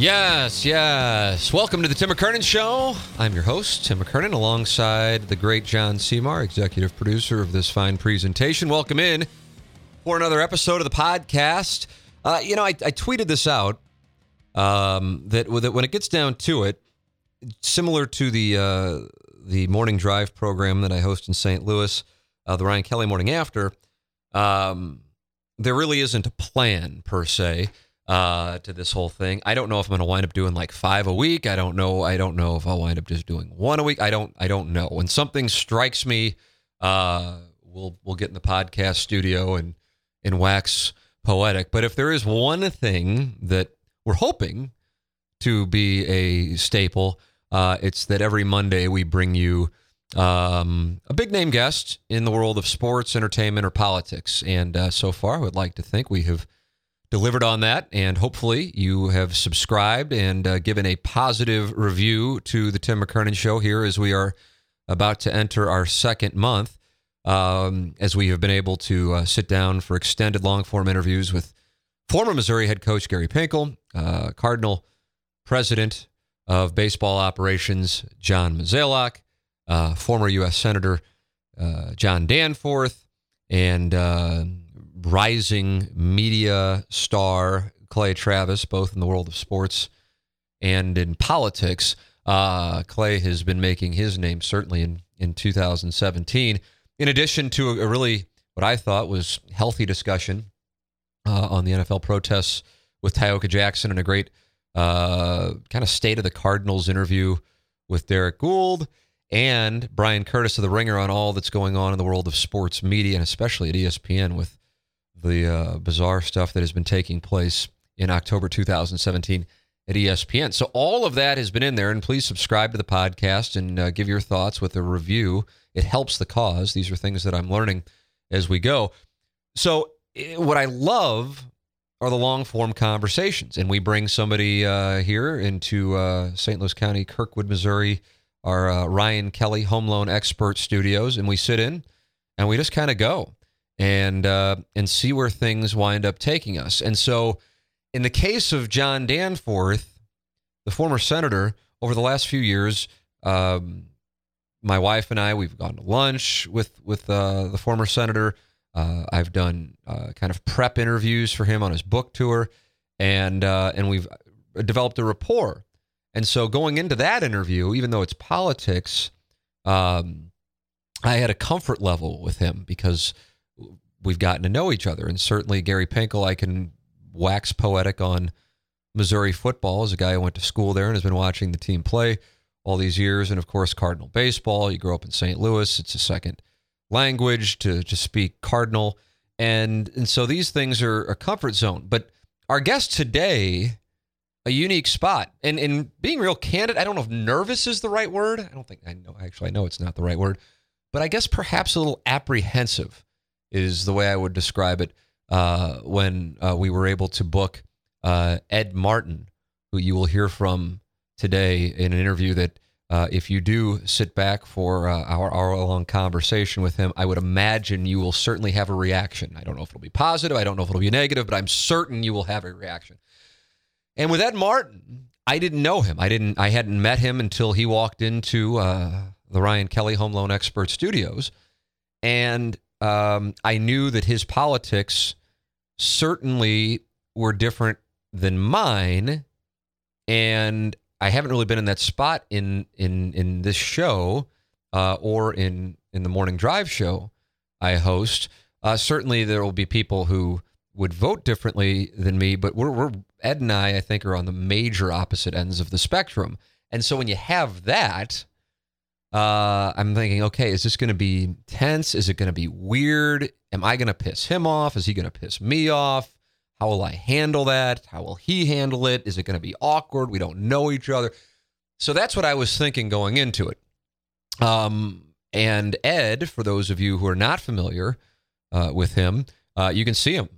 Yes, yes. Welcome to the Tim McKernan Show. I'm your host, Tim McKernan, alongside the great John Seymour, executive producer of this fine presentation. Welcome in for another episode of the podcast. Uh, you know, I, I, tweeted this out um, that, that when it gets down to it, similar to the uh, the morning drive program that I host in St. Louis, uh, the Ryan Kelly Morning After, um, there really isn't a plan per se uh, to this whole thing. I don't know if I'm going to wind up doing like five a week. I don't know. I don't know if I'll wind up just doing one a week. I don't. I don't know. When something strikes me, uh, we'll we'll get in the podcast studio and and wax poetic. But if there is one thing that we're hoping to be a staple, uh, it's that every Monday we bring you um, a big name guest in the world of sports, entertainment, or politics. And uh, so far, I would like to think we have delivered on that. And hopefully, you have subscribed and uh, given a positive review to the Tim McKernan Show here as we are about to enter our second month. Um, as we have been able to uh, sit down for extended long form interviews with former Missouri head coach Gary Pinkel, uh, Cardinal president of baseball operations John Mozeliak, uh, former U.S. Senator uh, John Danforth, and uh, rising media star Clay Travis, both in the world of sports and in politics. Uh, Clay has been making his name certainly in, in 2017. In addition to a, really what I thought was healthy discussion uh, on the NFL protests with Tyoka Jackson and a great uh, kind of state of the Cardinals interview with Derrick Goold and Bryan Curtis of The Ringer on all that's going on in the world of sports media and especially at ESPN with the uh, bizarre stuff that has been taking place in October 2017 at ESPN. So all of that has been in there, and please subscribe to the podcast and uh, give your thoughts with a review. It helps the cause. These are things that I'm learning as we go. So eh, what I love are the long form conversations, and we bring somebody uh, here into uh, St. Louis County, Kirkwood, Missouri, our uh, Ryan Kelly Home Loan Expert Studios, and we sit in and we just kind of go and uh, and see where things wind up taking us. And so, in the case of John Danforth, the former senator, over the last few years, um, my wife and I we've gone to lunch with with uh, the former senator. Uh, I've done uh, kind of prep interviews for him on his book tour, and uh, and we've developed a rapport. And so, going into that interview, even though it's politics, um, I had a comfort level with him because we've gotten to know each other. And certainly Gary Pinkel, I can wax poetic on Missouri football as a guy who went to school there and has been watching the team play all these years. And of course, Cardinal baseball. You grow up in St. Louis, it's a second language to, to speak Cardinal. And, and so these things are a comfort zone. But our guest today, a unique spot. And in being real candid, I don't know if nervous is the right word. I don't think I know. Actually, I know it's not the right word. But I guess perhaps a little apprehensive is the way I would describe it uh, when uh, we were able to book uh, Ed Martin, who you will hear from today in an interview that uh, if you do sit back for uh, our hour long conversation with him, I would imagine you will certainly have a reaction. I don't know if it'll be positive, I don't know if it'll be negative, but I'm certain you will have a reaction. And with Ed Martin, I didn't know him. I didn't. I hadn't met him until he walked into uh, the Ryan Kelly Home Loan Expert Studios, and um, I knew that his politics certainly were different than mine, and I haven't really been in that spot in in in this show uh, or in in the morning drive show I host. Uh, certainly, there will be people who would vote differently than me, but we're, we're Ed and I, I think, are on the major opposite ends of the spectrum. And so when you have that, uh, I'm thinking, okay, is this going to be tense? Is it going to be weird? Am I going to piss him off? Is he going to piss me off? How will I handle that? How will he handle it? Is it going to be awkward? We don't know each other. So that's what I was thinking going into it. Um, and Ed, for those of you who are not familiar uh, with him, uh, you can see him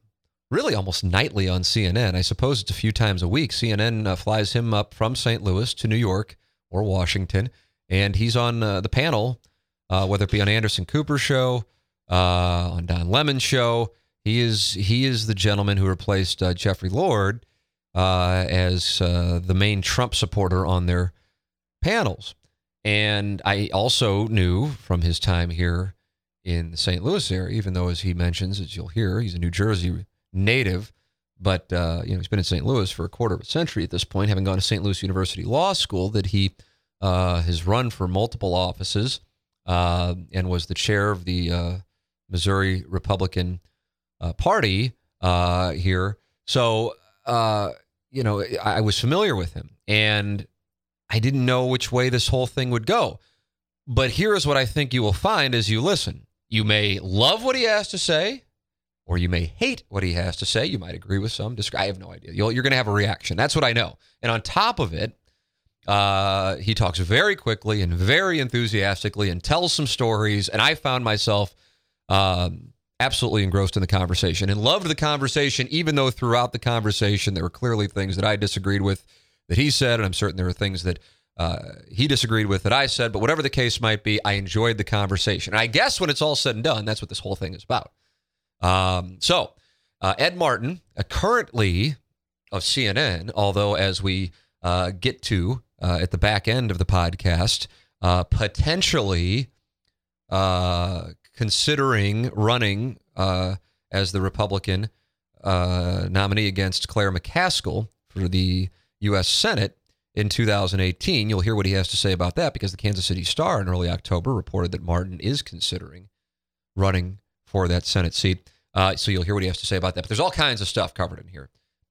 really almost nightly on CNN. I suppose it's a few times a week. CNN uh, flies him up from St. Louis to New York or Washington, and he's on uh, the panel, uh, whether it be on Anderson Cooper's show, uh, on Don Lemon's show. He is he is the gentleman who replaced uh, Jeffrey Lord uh, as the main Trump supporter on their panels. And I also knew from his time here in the St. Louis area, even though, as he mentions, as you'll hear, he's a New Jersey native, but uh, you know he's been in St. Louis for a quarter of a century at this point, having gone to St. Louis University Law School. That he uh, has run for multiple offices uh, and was the chair of the uh, Missouri Republican uh, Party here. So you know I, I was familiar with him, and I didn't know which way this whole thing would go. But here is what I think you will find as you listen. You may love what he has to say, or you may hate what he has to say. You might agree with some. I have no idea. you are going to have a reaction. That's what I know. And on top of it, uh, he talks very quickly and very enthusiastically and tells some stories. And I found myself um, absolutely engrossed in the conversation and loved the conversation, even though throughout the conversation there were clearly things that I disagreed with that he said. And I'm certain there were things that uh, he disagreed with that I said. But whatever the case might be, I enjoyed the conversation. And I guess when it's all said and done, that's what this whole thing is about. Um, so, uh, Ed Martin, uh, currently of CNN, although as we uh, get to uh, at the back end of the podcast, uh, potentially uh, considering running as the Republican nominee against Claire McCaskill for the U.S. Senate in 2018. You'll hear what he has to say about that because the Kansas City Star in early October reported that Martin is considering running for that Senate seat. Uh, so you'll hear what he has to say about that. But there's all kinds of stuff covered in here.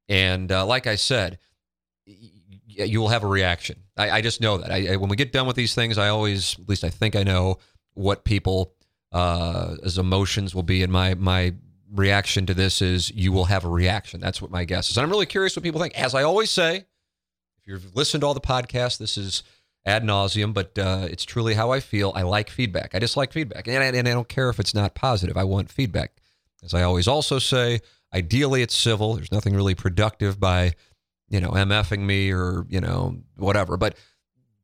And uh, like I said, you will have a reaction. I, I just know that. I, I, when we get done with these things, I always, at least I think I know what people uh, emotions will be. And my my reaction to this is you will have a reaction. That's what my guess is. And I'm really curious what people think. As I always say, if you've listened to all the podcasts, this is ad nauseum, but uh, it's truly how I feel. I like feedback. I just like feedback, and I, and I don't care if it's not positive. I want feedback. As I always also say, ideally it's civil. There's nothing really productive by, you know, MFing me or, you know, whatever. But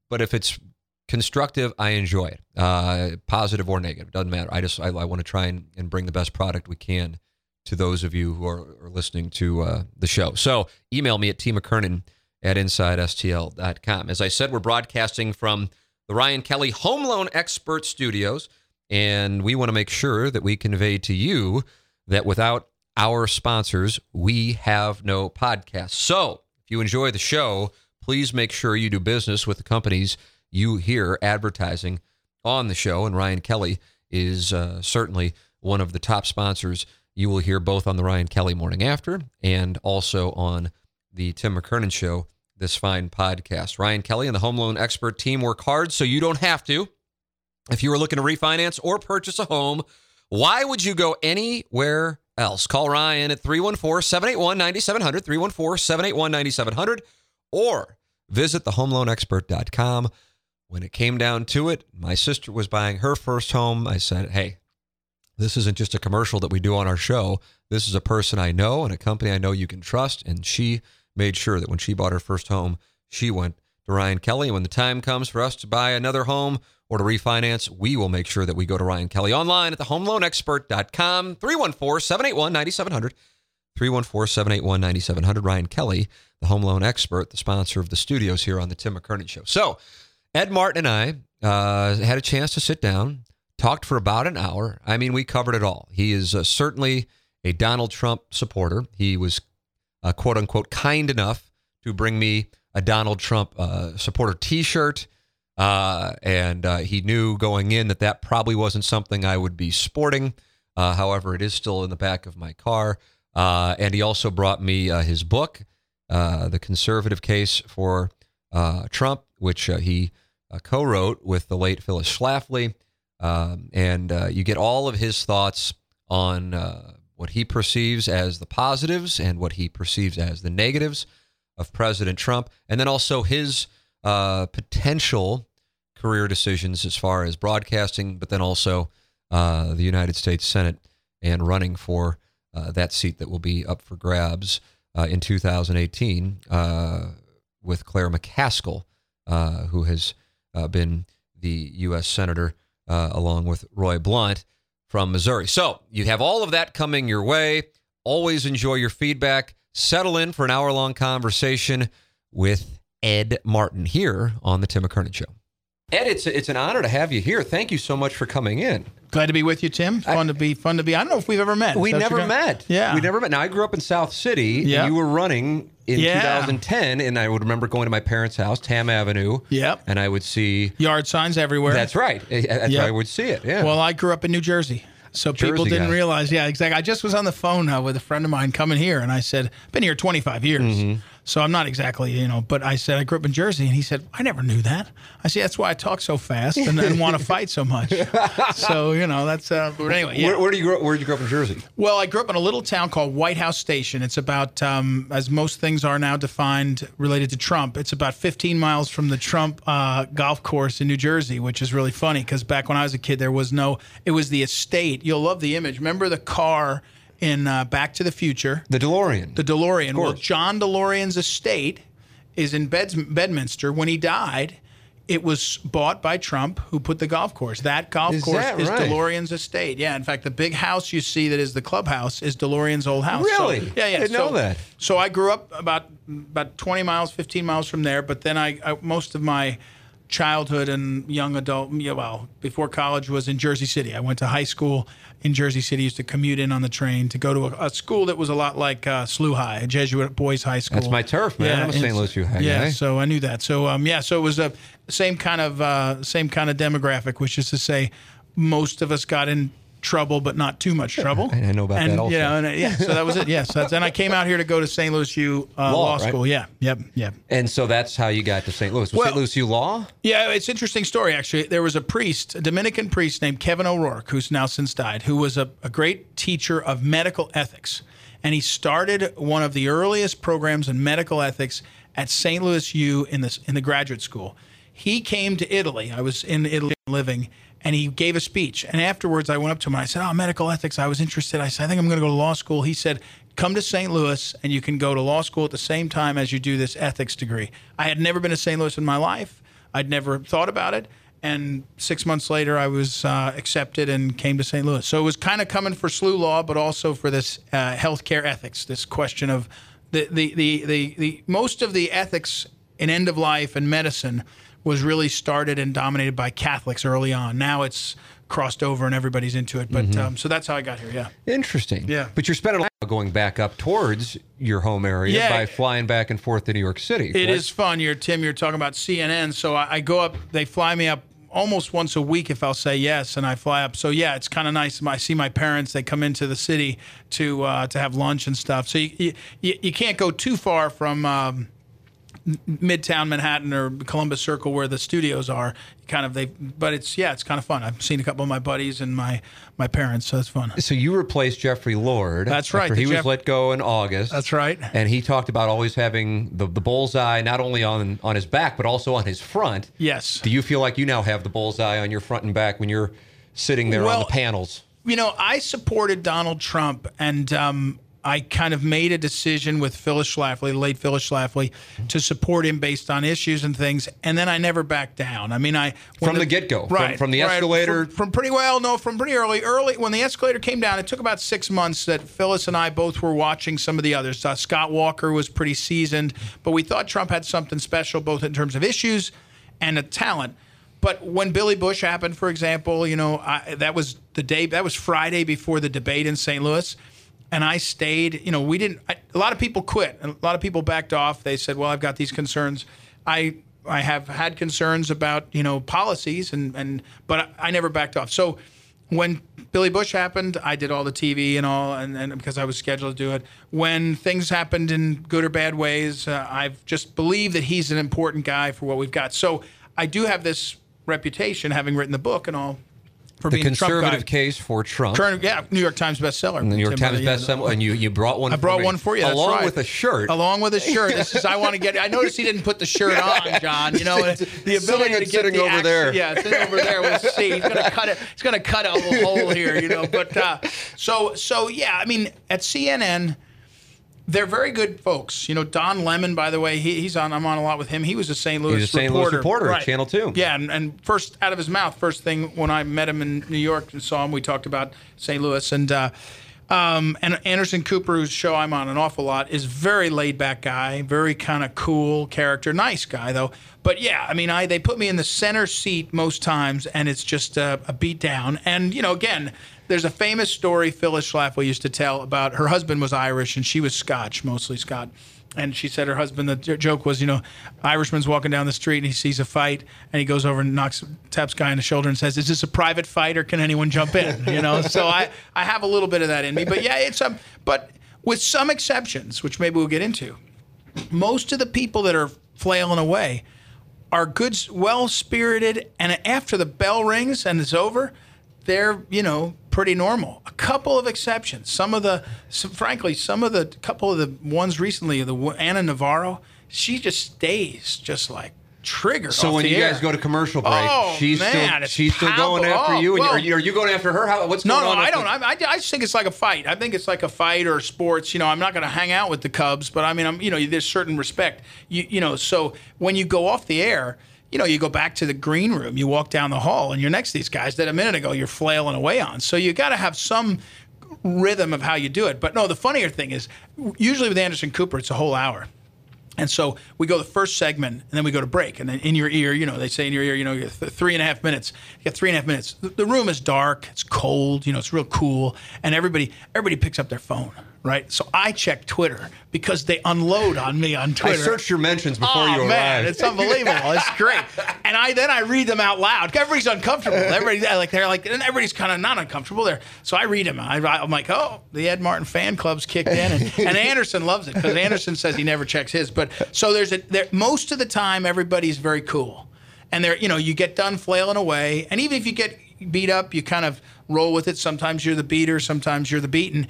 but if it's constructive, I enjoy it. Uh, positive or negative. Doesn't matter. I just I, I want to try and, and bring the best product we can to those of you who are, are listening to uh, the show. So email me at T McKernan at InsideSTL.com. As I said, we're broadcasting from the Ryan Kelly Home Loan Expert Studios, and we want to make sure that we convey to you that without our sponsors, we have no podcast. So if you enjoy the show, please make sure you do business with the companies you hear advertising on the show. And Ryan Kelly is uh, certainly one of the top sponsors you will hear both on the Ryan Kelly Morning After and also on the Tim McKernan Show, this fine podcast. Ryan Kelly and the Home Loan Expert team work hard so you don't have to. If you are looking to refinance or purchase a home, why would you go anywhere else? Call Ryan at 314 781 9700, 314 781 9700, or visit thehomeloanexpert.com. When it came down to it, my sister was buying her first home. I said, hey, this isn't just a commercial that we do on our show. This is a person I know and a company I know you can trust. And she made sure that when she bought her first home, she went to Ryan Kelly. And when the time comes for us to buy another home, or to refinance, we will make sure that we go to Ryan Kelly online at thehomeloanexpert.com, 314 781 9700. 314 781 9700. Ryan Kelly, the home loan expert, the sponsor of the studios here on the Tim McKernan Show. So, Ed Martin and I uh, had a chance to sit down, talked for about an hour. I mean, we covered it all. He is uh, certainly a Donald Trump supporter. He was, uh, quote unquote, kind enough to bring me a Donald Trump uh, supporter t shirt. Uh, and uh, he knew going in that that probably wasn't something I would be sporting. Uh, however, it is still in the back of my car. Uh, and he also brought me uh, his book, uh, The Conservative Case for Trump, which he co wrote with the late Phyllis Schlafly. Um, and you get all of his thoughts on what he perceives as the positives and what he perceives as the negatives of President Trump, and then also his uh, potential career decisions as far as broadcasting, but then also uh, the United States Senate and running for uh, that seat that will be up for grabs uh, in 2018 uh, with Claire McCaskill, uh, who has been the U.S. Senator along with Roy Blunt from Missouri. So you have all of that coming your way. Always enjoy your feedback. Settle in for an hour long conversation with Ed Martin here on the Tim McKernan Show. Ed, it's it's an honor to have you here. Thank you so much for coming in. Glad to be with you, Tim. Fun I, to be fun to be. I don't know if we've ever met. We never met. Yeah, we never met. Now I grew up in South City. Yeah, you were running in yeah. 2010, and I would remember going to my parents' house, Tamm Avenue. Yep. And I would see yard signs everywhere. That's right. That's yep. I would see it. Yeah. Well, I grew up in New Jersey. So Jersey people didn't guy. realize. Yeah, exactly. I just was on the phone uh, with a friend of mine coming here, and I said, "Been here 25 years." Mm-hmm. So I'm not exactly, you know, but I said I grew up in Jersey, and he said I never knew that. I said that's why I talk so fast and, and want to fight so much. so you know that's. Uh, but anyway, yeah. where, where, do you grow? Where did you grow up in Jersey? Well, I grew up in a little town called White House Station. It's about, um, as most things are now defined related to Trump. It's about 15 miles from the Trump uh, golf course in New Jersey, which is really funny because back when I was a kid, there was no. It was the estate. You'll love the image. Remember the car in uh, Back to the Future. The DeLorean. The DeLorean. Well, John DeLorean's estate is in Beds- Bedminster. When he died, it was bought by Trump, who put the golf course. That golf is course that is right? DeLorean's estate. Yeah, in fact, the big house you see that is the clubhouse is DeLorean's old house. Really? So, yeah, yeah. I didn't so, know that. So I grew up about about 20 miles, 15 miles from there. But then I, I most of my childhood and young adult, well, before college was in Jersey City. I went to high school in Jersey City. Used to commute in on the train to go to a, a school that was a lot like uh, SLU High, a Jesuit boys' high school. That's my turf, man. Yeah, I'm a St. Louis U High Yeah, guy. so I knew that. So um, yeah, so it was a same kind of uh, same kind of demographic, which is to say, most of us got in trouble, but not too much trouble. I know about and, that also. You know, and, yeah, so that was it. Yes, and I came out here to go to St. Louis U uh, Law, Law, School. Right? Yeah, yep, yep. And so that's how you got to St. Louis. Was well, St. Louis U Law? Yeah, it's an interesting story actually. There was a priest, a Dominican priest named Kevin O'Rourke, who's now since died, who was a, a great teacher of medical ethics, and he started one of the earliest programs in medical ethics at St. Louis U in the in the graduate school. He came to Italy. I was in Italy living and he gave a speech. And afterwards, I went up to him and I said, "Oh, medical ethics. I was interested. I said, I think I'm going to go to law school." He said, "Come to St. Louis, and you can go to law school at the same time as you do this ethics degree." I had never been to St. Louis in my life. I'd never thought about it. And six months later, I was uh, accepted and came to St. Louis. So it was kind of coming for SLU law, but also for this uh, healthcare ethics, this question of the, the, the, the, the most of the ethics in end of life and medicine was really started and dominated by Catholics early on. Now it's crossed over and everybody's into it. But mm-hmm. um, so that's how I got here. Yeah. Interesting. Yeah. But you're spending a lot going back up towards your home area yeah. by flying back and forth to New York City. It is fun. You're Tim. You're talking about CNN. So I, I go up. They fly me up almost once a week if I'll say yes, and I fly up. So yeah, it's kind of nice. I see my parents; they come into the city to uh, to have lunch and stuff. So you you, you can't go too far from. Um, Midtown Manhattan or Columbus Circle where the studios are. Kind of they, but it's yeah, it's kind of fun. I've seen a couple of my buddies and my my parents, so it's fun. So you replaced Jeffrey Lord. That's right. he Jeff- was let go in August. That's right. And he talked about always having the, the bullseye not only on on his back but also on his front. Yes. Do you feel like you now have the bullseye on your front and back when you're sitting there well, on the panels? You know, I supported Donald Trump and. Um, I kind of made a decision with Phyllis Schlafly, the late Phyllis Schlafly, to support him based on issues and things, and then I never backed down. I mean, I From the get-go, from- right from the right, escalator? from, from pretty well, no, from pretty early. Early when the escalator came down, it took about six months that Phyllis and I both were watching some of the others. Uh, Scott Walker was pretty seasoned, but we thought Trump had something special, both in terms of issues and a talent. But when Billy Bush happened, for example, you know, I, that was the day, that was Friday before the debate in St. Louis. And I stayed, you know, we didn't, I, a lot of people quit. A lot of people backed off. They said, well, I've got these concerns. I, I have had concerns about, you know, policies and, and, but I, I never backed off. So when Billy Bush happened, I did all the TV and all, and, and because I was scheduled to do it. When things happened in good or bad ways, uh, I've just believed that he's an important guy for what we've got. So I do have this reputation, having written the book and all, for The being conservative case for Trump. Current, yeah, New York Times bestseller. the New York Tim, Times bestseller, and you, you brought one. I brought me, one for you. That's along right. with a shirt. Along with a shirt. This is I want to get. I noticed he didn't put the shirt on, John. You know the ability to get sitting the over action- there. Yeah, sitting over there. We'll see. He's gonna cut it. He's gonna cut a hole here. You know. But uh, so so yeah. I mean, at CNN. They're very good folks. You know, Don Lemon, by the way, he, he's on. I'm on a lot with him. He was a St. Louis He's a St. Louis reporter, Right. Channel 2. Yeah, and, and first out of his mouth, first thing when I met him in New York and saw him, we talked about St. Louis and uh, um, and Anderson Cooper, whose show I'm on an awful lot, is very laid back guy, very kind of cool character, nice guy though. But yeah, I mean, I they put me in the center seat most times, and it's just a, a beat down. And you know, again. There's a famous story Phyllis Schlafly used to tell about her husband was Irish and she was Scotch, mostly Scott. And she said her husband, the joke was, you know, Irishman's walking down the street and he sees a fight and he goes over and knocks, taps guy on the shoulder and says, "Is this a private fight or can anyone jump in?" You know. so I, I have a little bit of that in me, but yeah, it's a, but with some exceptions, which maybe we'll get into, most of the people that are flailing away are good, well spirited, and after the bell rings and it's over, they're you know pretty normal. A couple of exceptions. Some of the, some, frankly, some of the couple of the ones recently, the Ana Navarro, she just stays just like triggered. so when you air. guys go to commercial break, Oh, she's man, still she's still going after Oh, you, and well- are, you, are you going after her? How, what's No, going no, on? I don't. I, I, I just think it's like a fight. I think it's like a fight or sports. You know, I'm not going to hang out with the Cubs, but I mean, I'm. You know, there's certain respect. You, you know, so when you go off the air, you know, you go back to the green room, you walk down the hall, and you're next to these guys that a minute ago you're flailing away on. So you got to have some rhythm of how you do it. But no, the funnier thing is, usually with Anderson Cooper, it's a whole hour. And so we go the first segment, and then we go to break. And then in your ear, you know, they say in your ear, you know, th- three and a half minutes. You get three and a half minutes. The room is dark, it's cold, you know, it's real cool, and everybody everybody picks up their phone, right? So I check Twitter because they unload on me on Twitter. I searched your mentions before oh, you man, it's unbelievable. it's great. And I then I read them out loud. Everybody's uncomfortable. Everybody like they're like and everybody's kind of not uncomfortable there. So I read them. I, I'm like, oh, the Ed Martin fan club's kicked in, and, and Anderson loves it because Anderson says he never checks his. But so there's a there most of the time everybody's very cool, and they're you know you get done flailing away, and even if you get beat up, you kind of roll with it. Sometimes you're the beater, sometimes you're the beaten.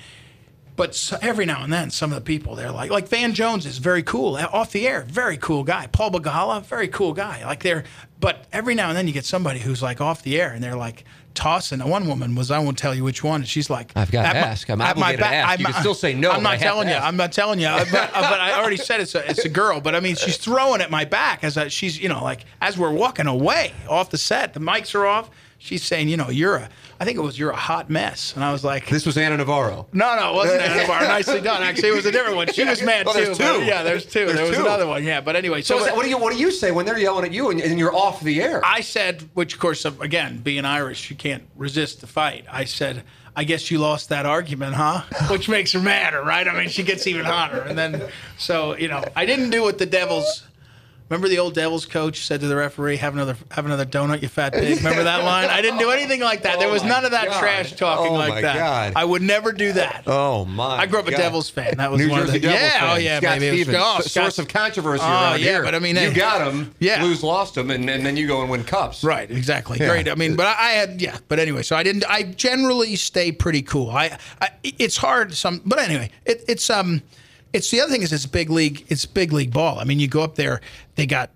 But so every now and then, some of the people they're like, like Van Jones is very cool off the air, very cool guy. Paul Begala, very cool guy. Like they're, but every now and then you get somebody who's like off the air and they're like tossing. One woman was, I won't tell you which one. She's like, I've got to my- ask. I'm at my obligated to ask. You can still say no, I'm not telling you. ask. I'm not telling you. But, uh, but I already said it's a, it's a girl. But I mean, she's throwing at my back as I, she's, you know, like as we're walking away off the set, the mics are off. She's saying, you know, you're a, I think it was you're a hot mess, and I was like, This was Ana Navarro. no, no, it wasn't Ana Navarro. Nicely done. Actually, it was a different one. She was mad Oh, too. there's but- two. Yeah, there's two. There's there was two. another one. Yeah, but anyway. So So, that, what do you what do you say when they're yelling at you and, and you're off the air? I said, which of course, again, being Irish, you can't resist the fight. I said, I guess you lost that argument, huh? Which makes her madder, right? I mean, she gets even hotter. And then, so you know, I didn't do what the Devils. Remember the old Devils coach said to the referee, "Have another, have another donut, you fat pig." Remember that line? I didn't do anything like that. there Oh was none of that God. trash talking Oh like my that. God. I would never do that. oh my! I grew up a God. Devils fan. That was New one Jersey of the Devils yeah, fan. oh yeah, Scott baby. Stevens, Oh, Scott- source of controversy Oh, around yeah, here. but I mean, you got them. Yeah. Blues lost them, and, and then you go and win cups. Right, exactly. Yeah. Great. I mean, but I, I had yeah. But anyway, so I didn't. I generally stay pretty cool. I, I it's hard some, but anyway, it, it's um, it's the other thing is it's big league. It's big league ball. I mean, you go up there, they got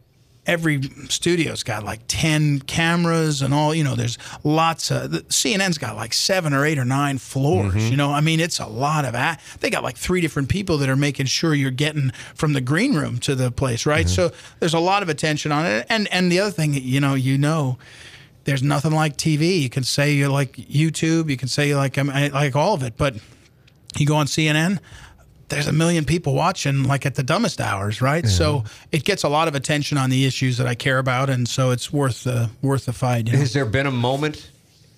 every studio's got like 10 cameras and all you know there's lots of the, cnn's got like seven or eight or nine floors Mm-hmm. you know i mean it's a lot of a they got like three different people that are making sure you're getting from the green room to the place right Mm-hmm. so there's a lot of attention on it and and the other thing you know you know there's nothing like tv you can say you like youtube you can say you like I mean, I like all of it but you go on cnn there's a million people watching like at the dumbest hours right so it gets a lot of attention on the issues that i care about and so it's worth the worth the fight you know? Has there been a moment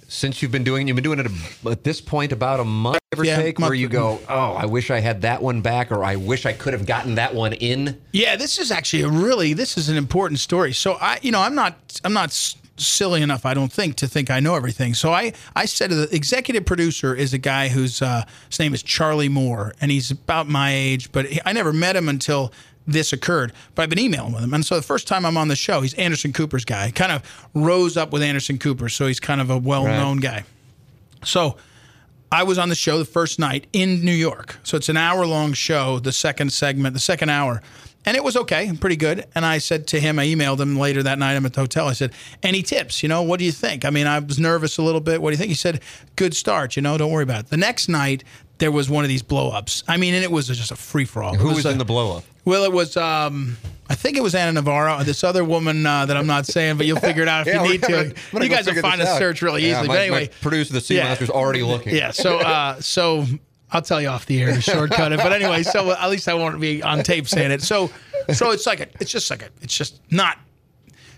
since you've been doing? You've been doing it a, at this point about a month give or Yeah, take, month- where you go, "Oh, I wish I had that one back," or "I wish I could have gotten that one in." Yeah, this is actually a really this is an important story. So I, you know, I'm not I'm not silly enough, I don't think, to think I know everything. So I I said to the executive producer is a guy whose uh, his name is Charlie Moore, and he's about my age, but he, I never met him until this occurred. But I've been emailing with him, and so the first time I'm on the show, he's Anderson Cooper's guy. Kind of rose up with Anderson Cooper, so he's kind of a well-known guy. So I was on the show the first night in New York. So it's an hour long show, the second segment, the second hour. And it was okay, pretty good. And I said to him, I emailed him later that night. I'm at the hotel. I said, Any tips? You know, what do you think? I mean, I was nervous a little bit. What do you think? He said, Good start. You know, don't worry about it. The next night, there was one of these blowups. I mean, and it was just a free for all. Who was in the blow up? Well, it was. Um, I think it was Ana Navarro. This other woman uh, that I'm not saying, but you'll figure it out if Yeah, you need gonna- to. Gonna You guys will find a out. search really Yeah, easily. my- but my anyway, producer, the Sea Yeah. Master's already looking. yeah. So, uh, so I'll tell you off the air to shortcut it. But anyway, so uh, at least I won't be on tape saying it. So, so it's like a, it's just like a, it's just not,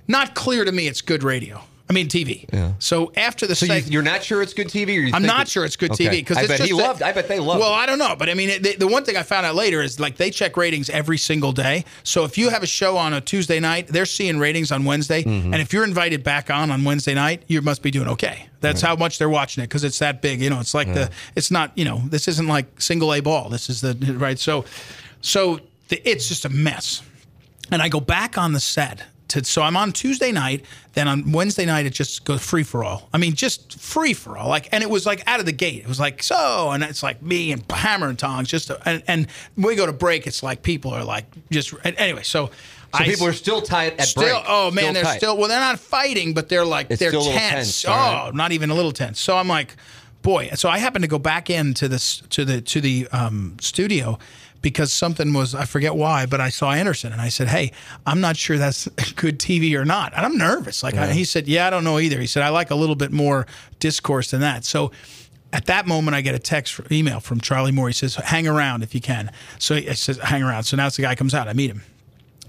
not clear to me. It's good radio. I mean TV. Yeah. So after the So you, you're not sure it's good TV, or you I'm not sure it's good Okay. TV because I it's bet just he that- loved. I bet they loved. Well, it. I don't know, but I mean, it, the, the one thing I found out later is like they check ratings every single day. So if you have a show on a Tuesday night, they're seeing ratings on Wednesday, Mm-hmm. and if you're invited back on on Wednesday night, you must be doing okay. That's how much they're watching it because it's that big. You know, it's like the it's not you know this isn't like single A ball. This is the right. So, so the, it's just a mess and I go back on the set. To, so I'm on Tuesday night. Then on Wednesday night, it just goes free for all. I mean, just free for all. Like, and it was like out of the gate. It was like so, and it's like me and hammer and tongs. Just and, and when we go to break, it's like people are like just and anyway. So, so I people are still tight at still. break. Oh man, Still they're tight. still. Well, they're not fighting, but they're like It's they're tense. tense, oh, right. not even a little tense. So I'm like, boy. So I happened to go back into this to the to the um, studio because something was I forget why, but I saw Anderson and I said, "Hey, I'm not sure that's good TV or not," and I'm nervous. Like I, he said, "Yeah, I don't know either." He said, "I like a little bit more discourse than that." So. At that moment, I get a text, email from Charlie Moore. He says, "Hang around if you can." So I says, "Hang around." So now it's the guy comes out. I meet him.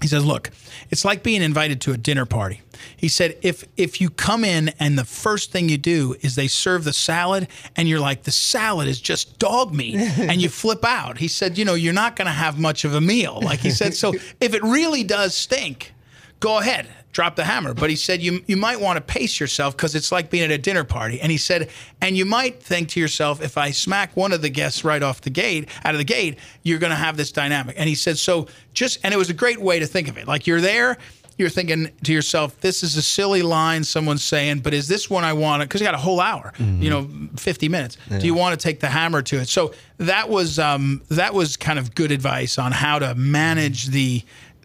He says, "Look, it's like being invited to a dinner party." He said, "If if you come in and the first thing you do is they serve the salad and you're like, the salad is just dog meat, and you flip out." He said, "You know, you're not going to have much of a meal." Like he said, "So if it really does stink, go ahead." Drop the hammer, but he said you you might want to pace yourself because it's like being at a dinner party. And he said, and you might think to yourself, if I smack one of the guests right off the gate, out of the gate, you're going to have this dynamic. And he said, so just, and it was a great way to think of it. Like you're there, you're thinking to yourself, this is a silly line someone's saying, but is this one I want to, because you got a whole hour, you know, 50 minutes. Do you want to take the hammer to it? So that was, um, that was kind of good advice on how to manage the,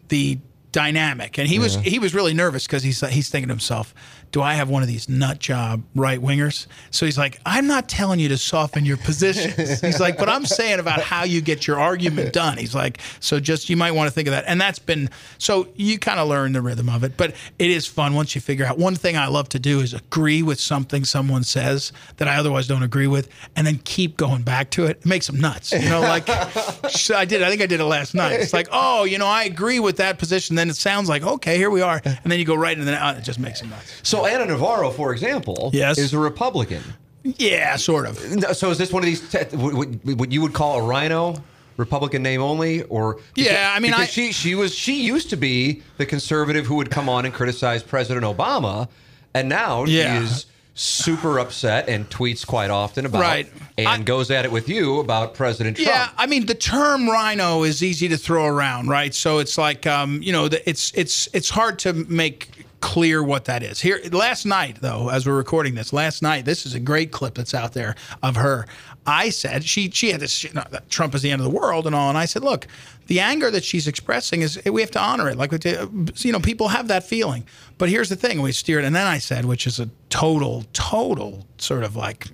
the, dynamic. And he was he was really nervous because he's he's thinking to himself do I have one of these nut job right wingers? So he's like I'm not telling you to soften your positions. He's like but I'm saying about how you get your argument done. He's like so just you might want to think of that. And that's been so you kind of learn the rhythm of it but it is fun once you figure out. One thing I love to do is agree with something someone says that I otherwise don't agree with and then keep going back to it. It makes them nuts you know like so I did I think I did it last night. It's like oh you know I agree with that position. Then it sounds like okay here we are. And then you go right and then uh, it just makes them nuts. So Ana Navarro, for example, Yes. is a Republican. yeah sort of So is this one of these te- what, you would call a rhino? Republican name only, or Yeah, I mean, I- she she was she used to be the conservative who would come on and criticize President Obama, and now Yeah. she is super upset and tweets quite often about Right. and I- goes at it with you about President Trump. Yeah, I mean the term rhino is easy to throw around, right? So it's like um, you know, the, it's it's it's hard to make clear what that is. Here last night though, as we're recording this, last night, this is a great clip that's out there of her. I said she she had this Trump is the end of the world and all, and I said, look, the anger that she's expressing is we have to honor it. Like you know, people have that feeling. But here's the thing: we steered, and then I said, which is a total, total sort of like,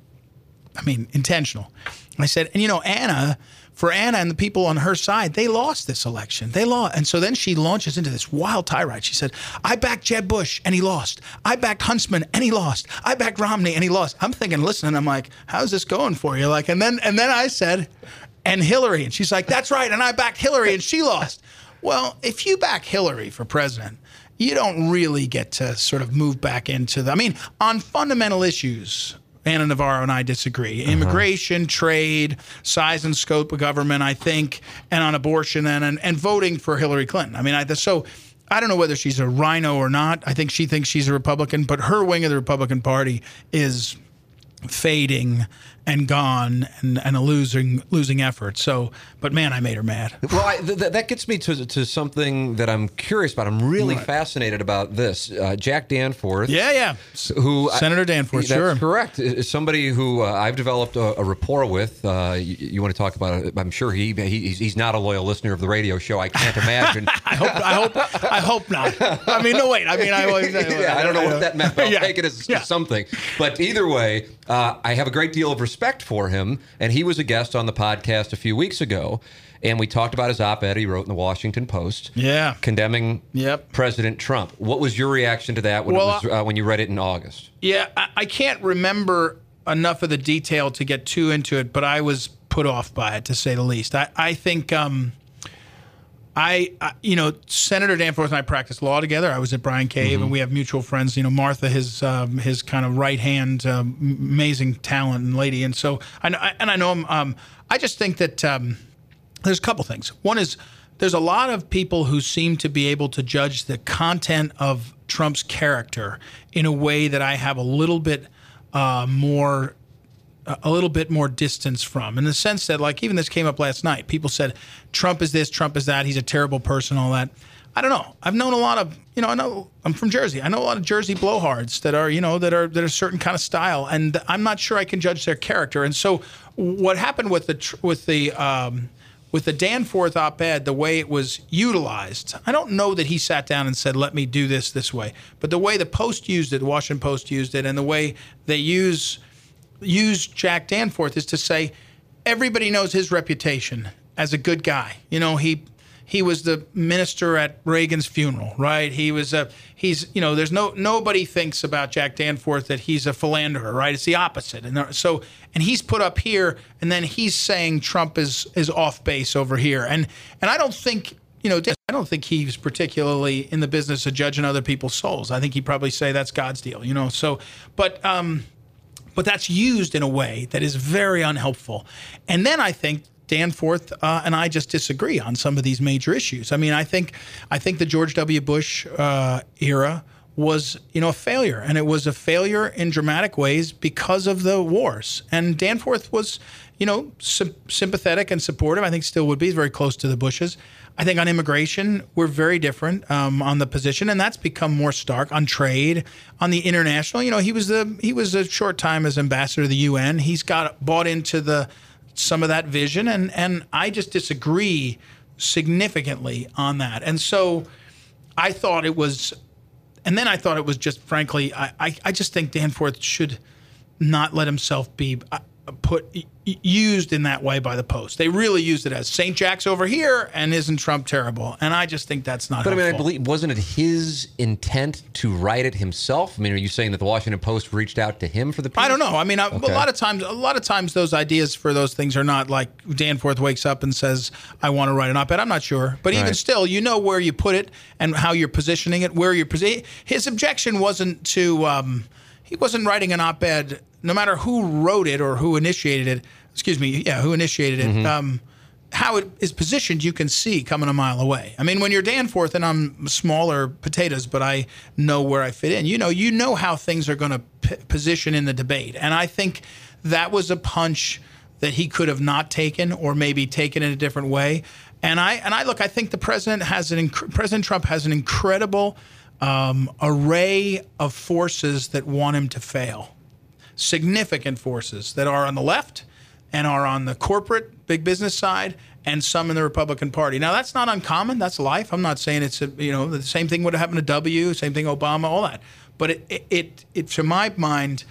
I mean, intentional. I said, and you know, Ana for Ana and the people on her side, they lost this election. They lost. And so then she launches into this wild tirade. She said, I backed Jeb Bush and he lost. I backed Huntsman and he lost. I backed Romney and he lost. I'm thinking, listen, I'm like, how's this going for you? Like, and then and then I said, and Hillary. And she's like, that's right. And I backed Hillary and she lost. Well, if you back Hillary for president, you don't really get to sort of move back into the I mean, on fundamental issues, Ana Navarro and I disagree. Uh-huh. Immigration, trade, size and scope of government, I think, and on abortion and and, and voting for Hillary Clinton. I mean, I, so I don't know whether she's a rhino or not. I think she thinks she's a Republican, but her wing of the Republican Party is fading and gone and, and a losing losing effort. So, but man, I made her mad. Well, I, th- that gets me to, to something that I'm curious about. I'm really right. fascinated about this. Uh, Jack Danforth. Yeah, yeah. Who Senator Danforth? That's sure, correct. Is somebody who uh, I've developed a, a rapport with. Uh, you, you, want to talk about it? I'm sure he, he, he's not a loyal listener of the radio show. I can't imagine. I hope I hope I hope not. I mean, no wait. I mean, I always. yeah, I don't know what that meant. But I'll yeah. take it as, yeah. something. But either way, uh, I have a great deal of respect respect for him. And he was a guest on the podcast a few weeks ago. And we talked about his op ed he wrote in the Washington Post. Yeah. Condemning yep. President Trump. What was your reaction to that when, well, was, uh, when you read it in August? Yeah, I, I can't remember enough of the detail to get too into it, but I was put off by it to say the least. I, I think. Um, I, I, you know, Senator Danforth and I practiced law together. I was at Bryan Cave, mm-hmm. and we have mutual friends. You know, Martha, his um, his kind of right hand, um, amazing talent and lady, and so I, I and I know him. Um, I just think that um, there's a couple things. One is there's a lot of people who seem to be able to judge the content of Trump's character in a way that I have a little bit uh, more a little bit more distance from in the sense that like even this came up last night. People said trump is this trump is that he's a terrible person all that. I don't know. I've known a lot of you know i know i'm from jersey. I know a lot of jersey blowhards that are you know that are that are a certain kind of style and i'm not sure i can judge their character. And so what happened with the with the um, with the Danforth op-ed, the way it was utilized, I don't know that he sat down and said, "Let me do this this way." But the way the Post used it, the Washington Post used it, and the way they use use Jack Danforth is to say everybody knows his reputation as a good guy. You know, he he was the minister at Reagan's funeral, right? He was a he's you know there's no nobody thinks about Jack Danforth that he's a philanderer, right? It's the opposite, and so and he's put up here, and then he's saying Trump is is off base over here, and and I don't think you know I don't think he's particularly in the business of judging other people's souls. I think he'd probably say that's God's deal, you know. So, but um, but that's used in a way that is very unhelpful. And then I think Danforth uh, and I just disagree on some of these major issues. I mean, I think I think the George W. Bush uh, era was you know a failure, and it was a failure in dramatic ways because of the wars. And Danforth was you know sy- sympathetic and supportive. I think still would be. Very close to the Bushes. I think on immigration, we're very different um, on the position, and that's become more stark on trade, on the international. You know, he was the he was a short time as ambassador to the UN. He's got bought into the some of that vision, and and I just disagree significantly on that. And so, I thought it was, and then I thought it was just frankly, I I, I just think Danforth should not let himself be put used in that way by the Post. They really used it as St. Jack's over here, and isn't Trump terrible? And I just think that's not. But helpful. I mean, I believe wasn't it his intent to write it himself? I mean, are you saying that the Washington Post reached out to him for the? Piece? I don't know. I mean, okay. a lot of times, a lot of times, those ideas for those things are not like Danforth wakes up and says, "I want to write an op-ed." I'm not sure, but even right. still, you know where you put it and how you're positioning it. Where you're positioning. His objection wasn't to. Um, he wasn't writing an op-ed no matter who wrote it or who initiated it, excuse me, yeah, who initiated it, mm-hmm. um, how it is positioned, you can see coming a mile away. I mean, when you're Danforth and I'm smaller potatoes, but I know where I fit in. You know, you know how things are going to p- position in the debate, and I think that was a punch that he could have not taken, or maybe taken in a different way. And I and I look, I think the president has an inc- President Trump has an incredible um, array of forces that want him to fail. Significant forces that are on the left and are on the corporate big business side and some in the Republican Party. Now that's not uncommon. That's life. I'm not saying it's a, you know the same thing would have happened to W, same thing Obama, all that. But it it, it, it to my mind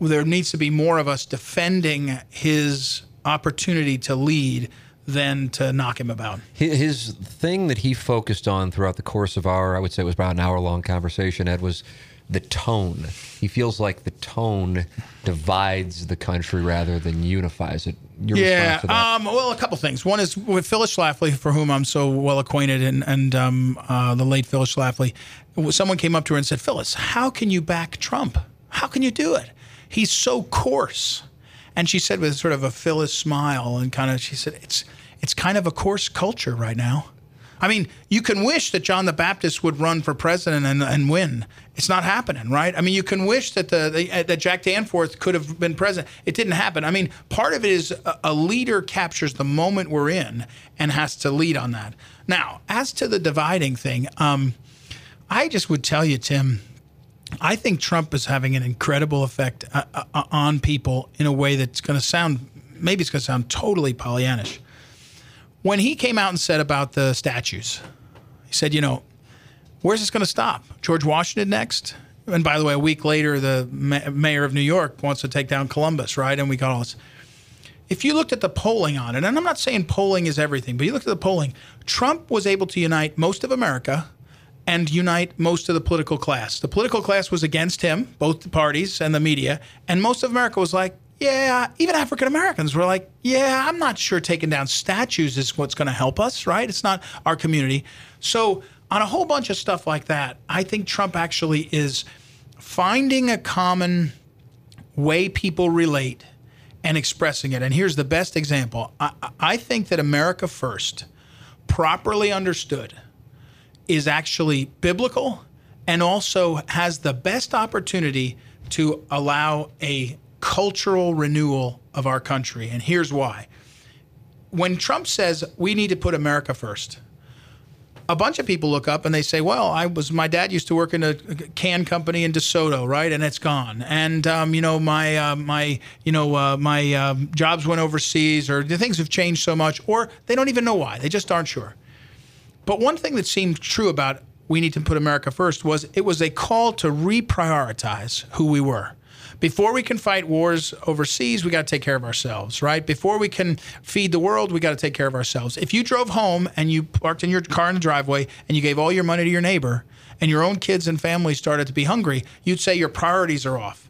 there needs to be more of us defending his opportunity to lead than to knock him about. His thing that he focused on throughout the course of our, I would say it was about an hour long conversation, Ed, was the tone. He feels like the tone divides the country rather than unifies it. Your yeah, um, well, a couple things. One is with Phyllis Schlafly, for whom I'm so well acquainted, and, and um, uh, the late Phyllis Schlafly. Someone came up to her and said, Phyllis, how can you back Trump? How can you do it? He's so coarse. And she said with sort of a Phyllis smile and kind of, she said, it's, it's kind of a coarse culture right now. I mean, you can wish that John the Baptist would run for president and, and win. It's not happening, right? I mean, you can wish that the, the uh, that Jack Danforth could have been president. It didn't happen. I mean, part of it is a, a leader captures the moment we're in and has to lead on that. Now, as to the dividing thing, um, I just would tell you, Tim, I think Trump is having an incredible effect uh, uh, on people in a way that's going to sound maybe it's going to sound totally Pollyannish when he came out and said about the statues, he said, you know, where's this going to stop? George Washington next? And by the way, a week later, the ma- mayor of New York wants to take down Columbus, right? And we got all this. If you looked at the polling on it, and I'm not saying polling is everything, but you looked at the polling, Trump was able to unite most of America and unite most of the political class. The political class was against him, both the parties and the media, and most of America was like, yeah, even African Americans were like, yeah, I'm not sure taking down statues is what's going to help us, right? It's not our community. So, on a whole bunch of stuff like that, I think Trump actually is finding a common way people relate and expressing it. And here's the best example I, I think that America First, properly understood, is actually biblical and also has the best opportunity to allow a cultural renewal of our country. And here's why. When Trump says we need to put America first, a bunch of people look up and they say, "Well, I was my dad used to work in a can company in DeSoto, right? And it's gone. And um, you know, my uh, my you know uh, my uh, jobs went overseas, or the things have changed so much, or they don't even know why. They just aren't sure. But one thing that seemed true about we need to put America first was it was a call to reprioritize who we were before we can fight wars overseas, we got to take care of ourselves, right? Before we can feed the world, we got to take care of ourselves. If you drove home and you parked in your car in the driveway and you gave all your money to your neighbor and your own kids and family started to be hungry, you'd say your priorities are off.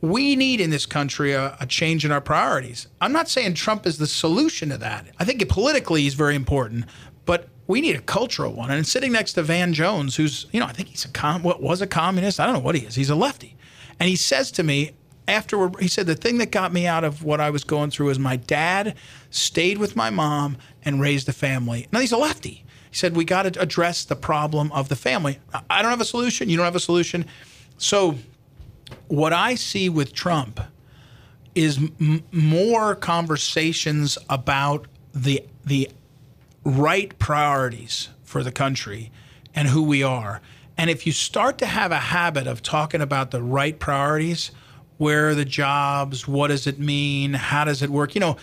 We need in this country a, a change in our priorities. I'm not saying Trump is the solution to that. I think politically he's very important, but we need a cultural one. And sitting next to Van Jones, who's, you know, I think he's a com- what was a communist. I don't know what he is. He's a lefty. And he says to me, afterward, he said, the thing that got me out of what I was going through is my dad stayed with my mom and raised a family. Now, he's a lefty. He said, we got to address the problem of the family. I don't have a solution. You don't have a solution. So, what I see with Trump is m- more conversations about the the right priorities for the country and who we are. And if you start to have a habit of talking about the right priorities, where are the jobs? What does it mean? How does it work? You know,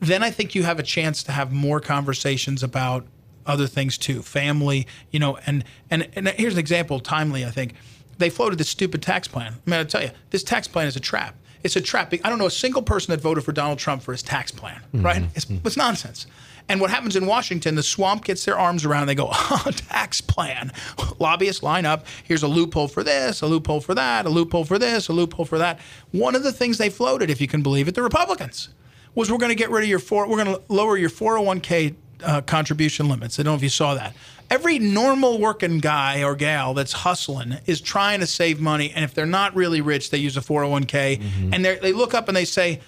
then I think you have a chance to have more conversations about other things too, family. You know, and and and here's an example, timely. I think they floated this stupid tax plan. I mean, I tell you, this tax plan is a trap. It's a trap. I don't know a single person that voted for Donald Trump for his tax plan. Mm-hmm. Right? It's, it's nonsense. And what happens in Washington, the swamp gets their arms around. They go, oh, tax plan. Lobbyists line up. Here's a loophole for this, a loophole for that, a loophole for this, a loophole for that. One of the things they floated, if you can believe it, the Republicans, was we're going to get rid of your four, we're going to lower your 401k uh, contribution limits. I don't know if you saw that. Every normal working guy or gal that's hustling is trying to save money, and if they're not really rich, they use a 401k, mm-hmm. and they look up and they say,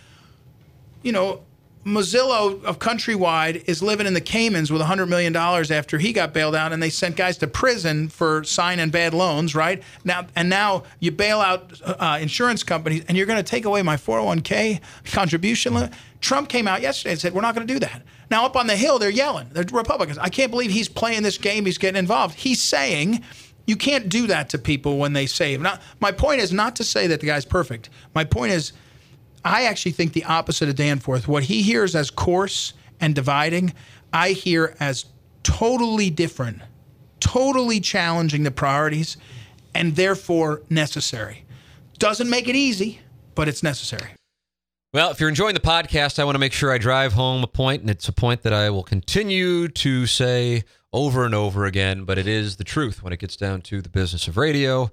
you know, Mozilo of Countrywide is living in the Caymans with $100 million after he got bailed out, and they sent guys to prison for signing bad loans, right? Now, and now you bail out uh, insurance companies, and you're going to take away my 401k contribution. Trump came out yesterday and said, We're not going to do that. Now, up on the Hill, they're yelling. They're Republicans. I can't believe he's playing this game. He's getting involved. He's saying, You can't do that to people when they save. Not, my point is not to say that the guy's perfect. My point is, I actually think the opposite of Danforth. What he hears as coarse and dividing, I hear as totally different, totally challenging the priorities, and therefore necessary. Doesn't make it easy, but it's necessary. Well, if you're enjoying the podcast, I want to make sure I drive home a point, and it's a point that I will continue to say over and over again, but it is the truth when it gets down to the business of radio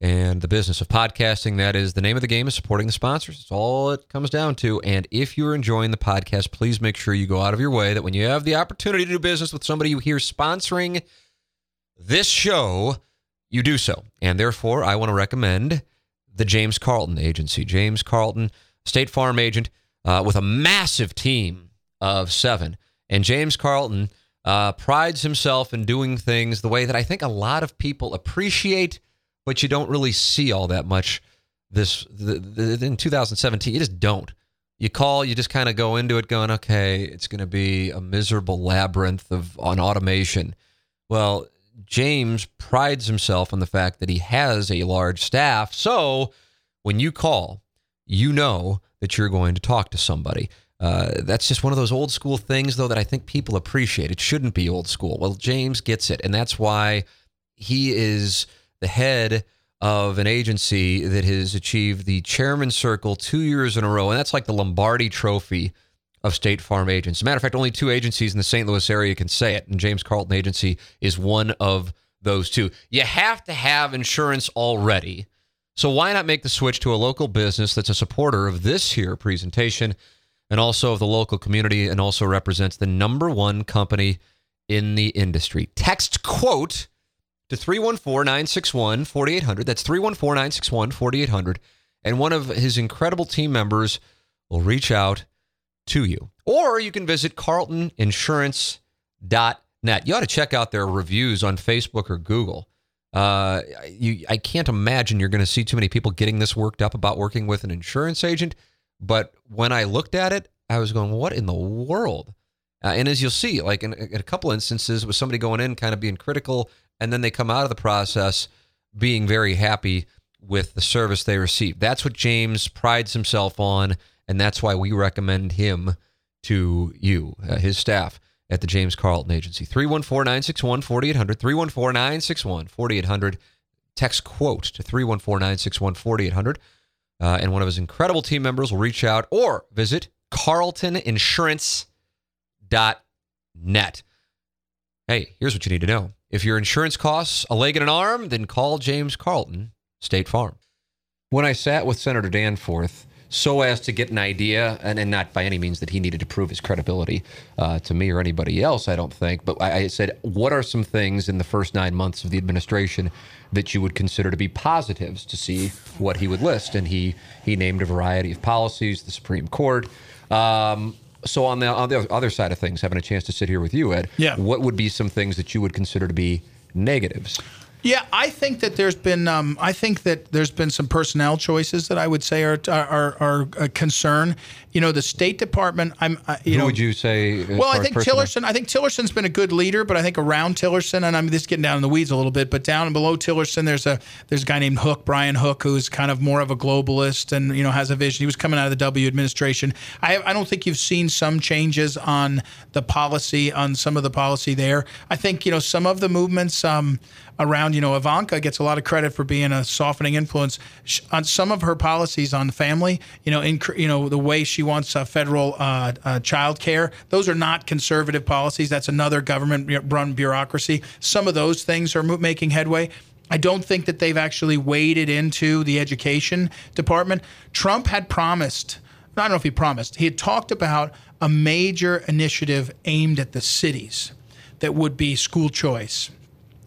and the business of podcasting. That is the name of the game is supporting the sponsors. It's all it comes down to. And if you're enjoying the podcast, please make sure you go out of your way that when you have the opportunity to do business with somebody you hear sponsoring this show, you do so. And therefore, I want to recommend the James Carlton Agency. James Carlton State Farm agent uh, with a massive team of seven. And James Carlton uh, prides himself in doing things the way that I think a lot of people appreciate, but you don't really see all that much. This the, the, in 2017, you just don't. You call, you just kind of go into it going, okay, it's going to be a miserable labyrinth of on automation. Well, James prides himself on the fact that he has a large staff. So when you call you know that you're going to talk to somebody. Uh, that's just one of those old school things, though, that I think people appreciate. It shouldn't be old school. Well, James gets it. And that's why he is the head of an agency that has achieved the chairman circle two years in a row. And that's like the Lombardi trophy of State Farm agents. As a matter of fact, only two agencies in the St. Louis area can say it. And James Carlton Agency is one of those two. You have to have insurance already so why not make the switch to a local business that's a supporter of this here presentation and also of the local community and also represents the number one company in the industry? Text quote to 314-961-4800. That's 314-961-4800 and one of his incredible team members will reach out to you. Or you can visit carltoninsurance.net. You ought to check out their reviews on Facebook or Google. Uh, you, I can't imagine you're going to see too many people getting this worked up about working with an insurance agent. But when I looked at it, I was going, "What in the world?" Uh, and as you'll see, like in, in, a couple instances, with somebody going in kind of being critical, and then they come out of the process being very happy with the service they received. That's what James prides himself on, and that's why we recommend him to you, uh, his staff at the James Carlton Agency. 314 961 4800. 314 961 4800. Text quote to 314 961 4800. Uh, and one of his incredible team members will reach out or visit carltoninsurance.net. Hey, here's what you need to know. If your insurance costs a leg and an arm, then call James Carlton, State Farm. When I sat with Senator Danforth, so as to get an idea, and, and not by any means that he needed to prove his credibility uh, to me or anybody else, I don't think. But I, I, said, what are some things in the first nine months of the administration that you would consider to be positives to see what he would list? And he he named a variety of policies, the Supreme Court. Um, so on the on the other side of things, having a chance to sit here with you, Ed, yeah. what would be some things that you would consider to be negatives? Yeah, I think that there's been um, I think that there's been some personnel choices that I would say are are, are a concern. You know, the State Department. I'm. Uh, you Who know, would you say? Well, I think? Tillerson. I think Tillerson's been a good leader, but I think around Tillerson, and I'm just getting down in the weeds a little bit, but down and below Tillerson, there's a there's a guy named Hook, Brian Hook, who's kind of more of a globalist and you know has a vision. He was coming out of the W administration. I I don't think you've seen some changes on the policy on some of the policy there. I think you know some of the movements. Um, around, you know, Ivanka gets a lot of credit for being a softening influence on some of her policies on family. You know, in you know the way she wants uh, federal uh, uh, child care. Those are not conservative policies. That's another government-run bureaucracy. Some of those things are making headway. I don't think that they've actually waded into the education department. Trump had promised. I don't know if he promised. He had talked about a major initiative aimed at the cities that would be school choice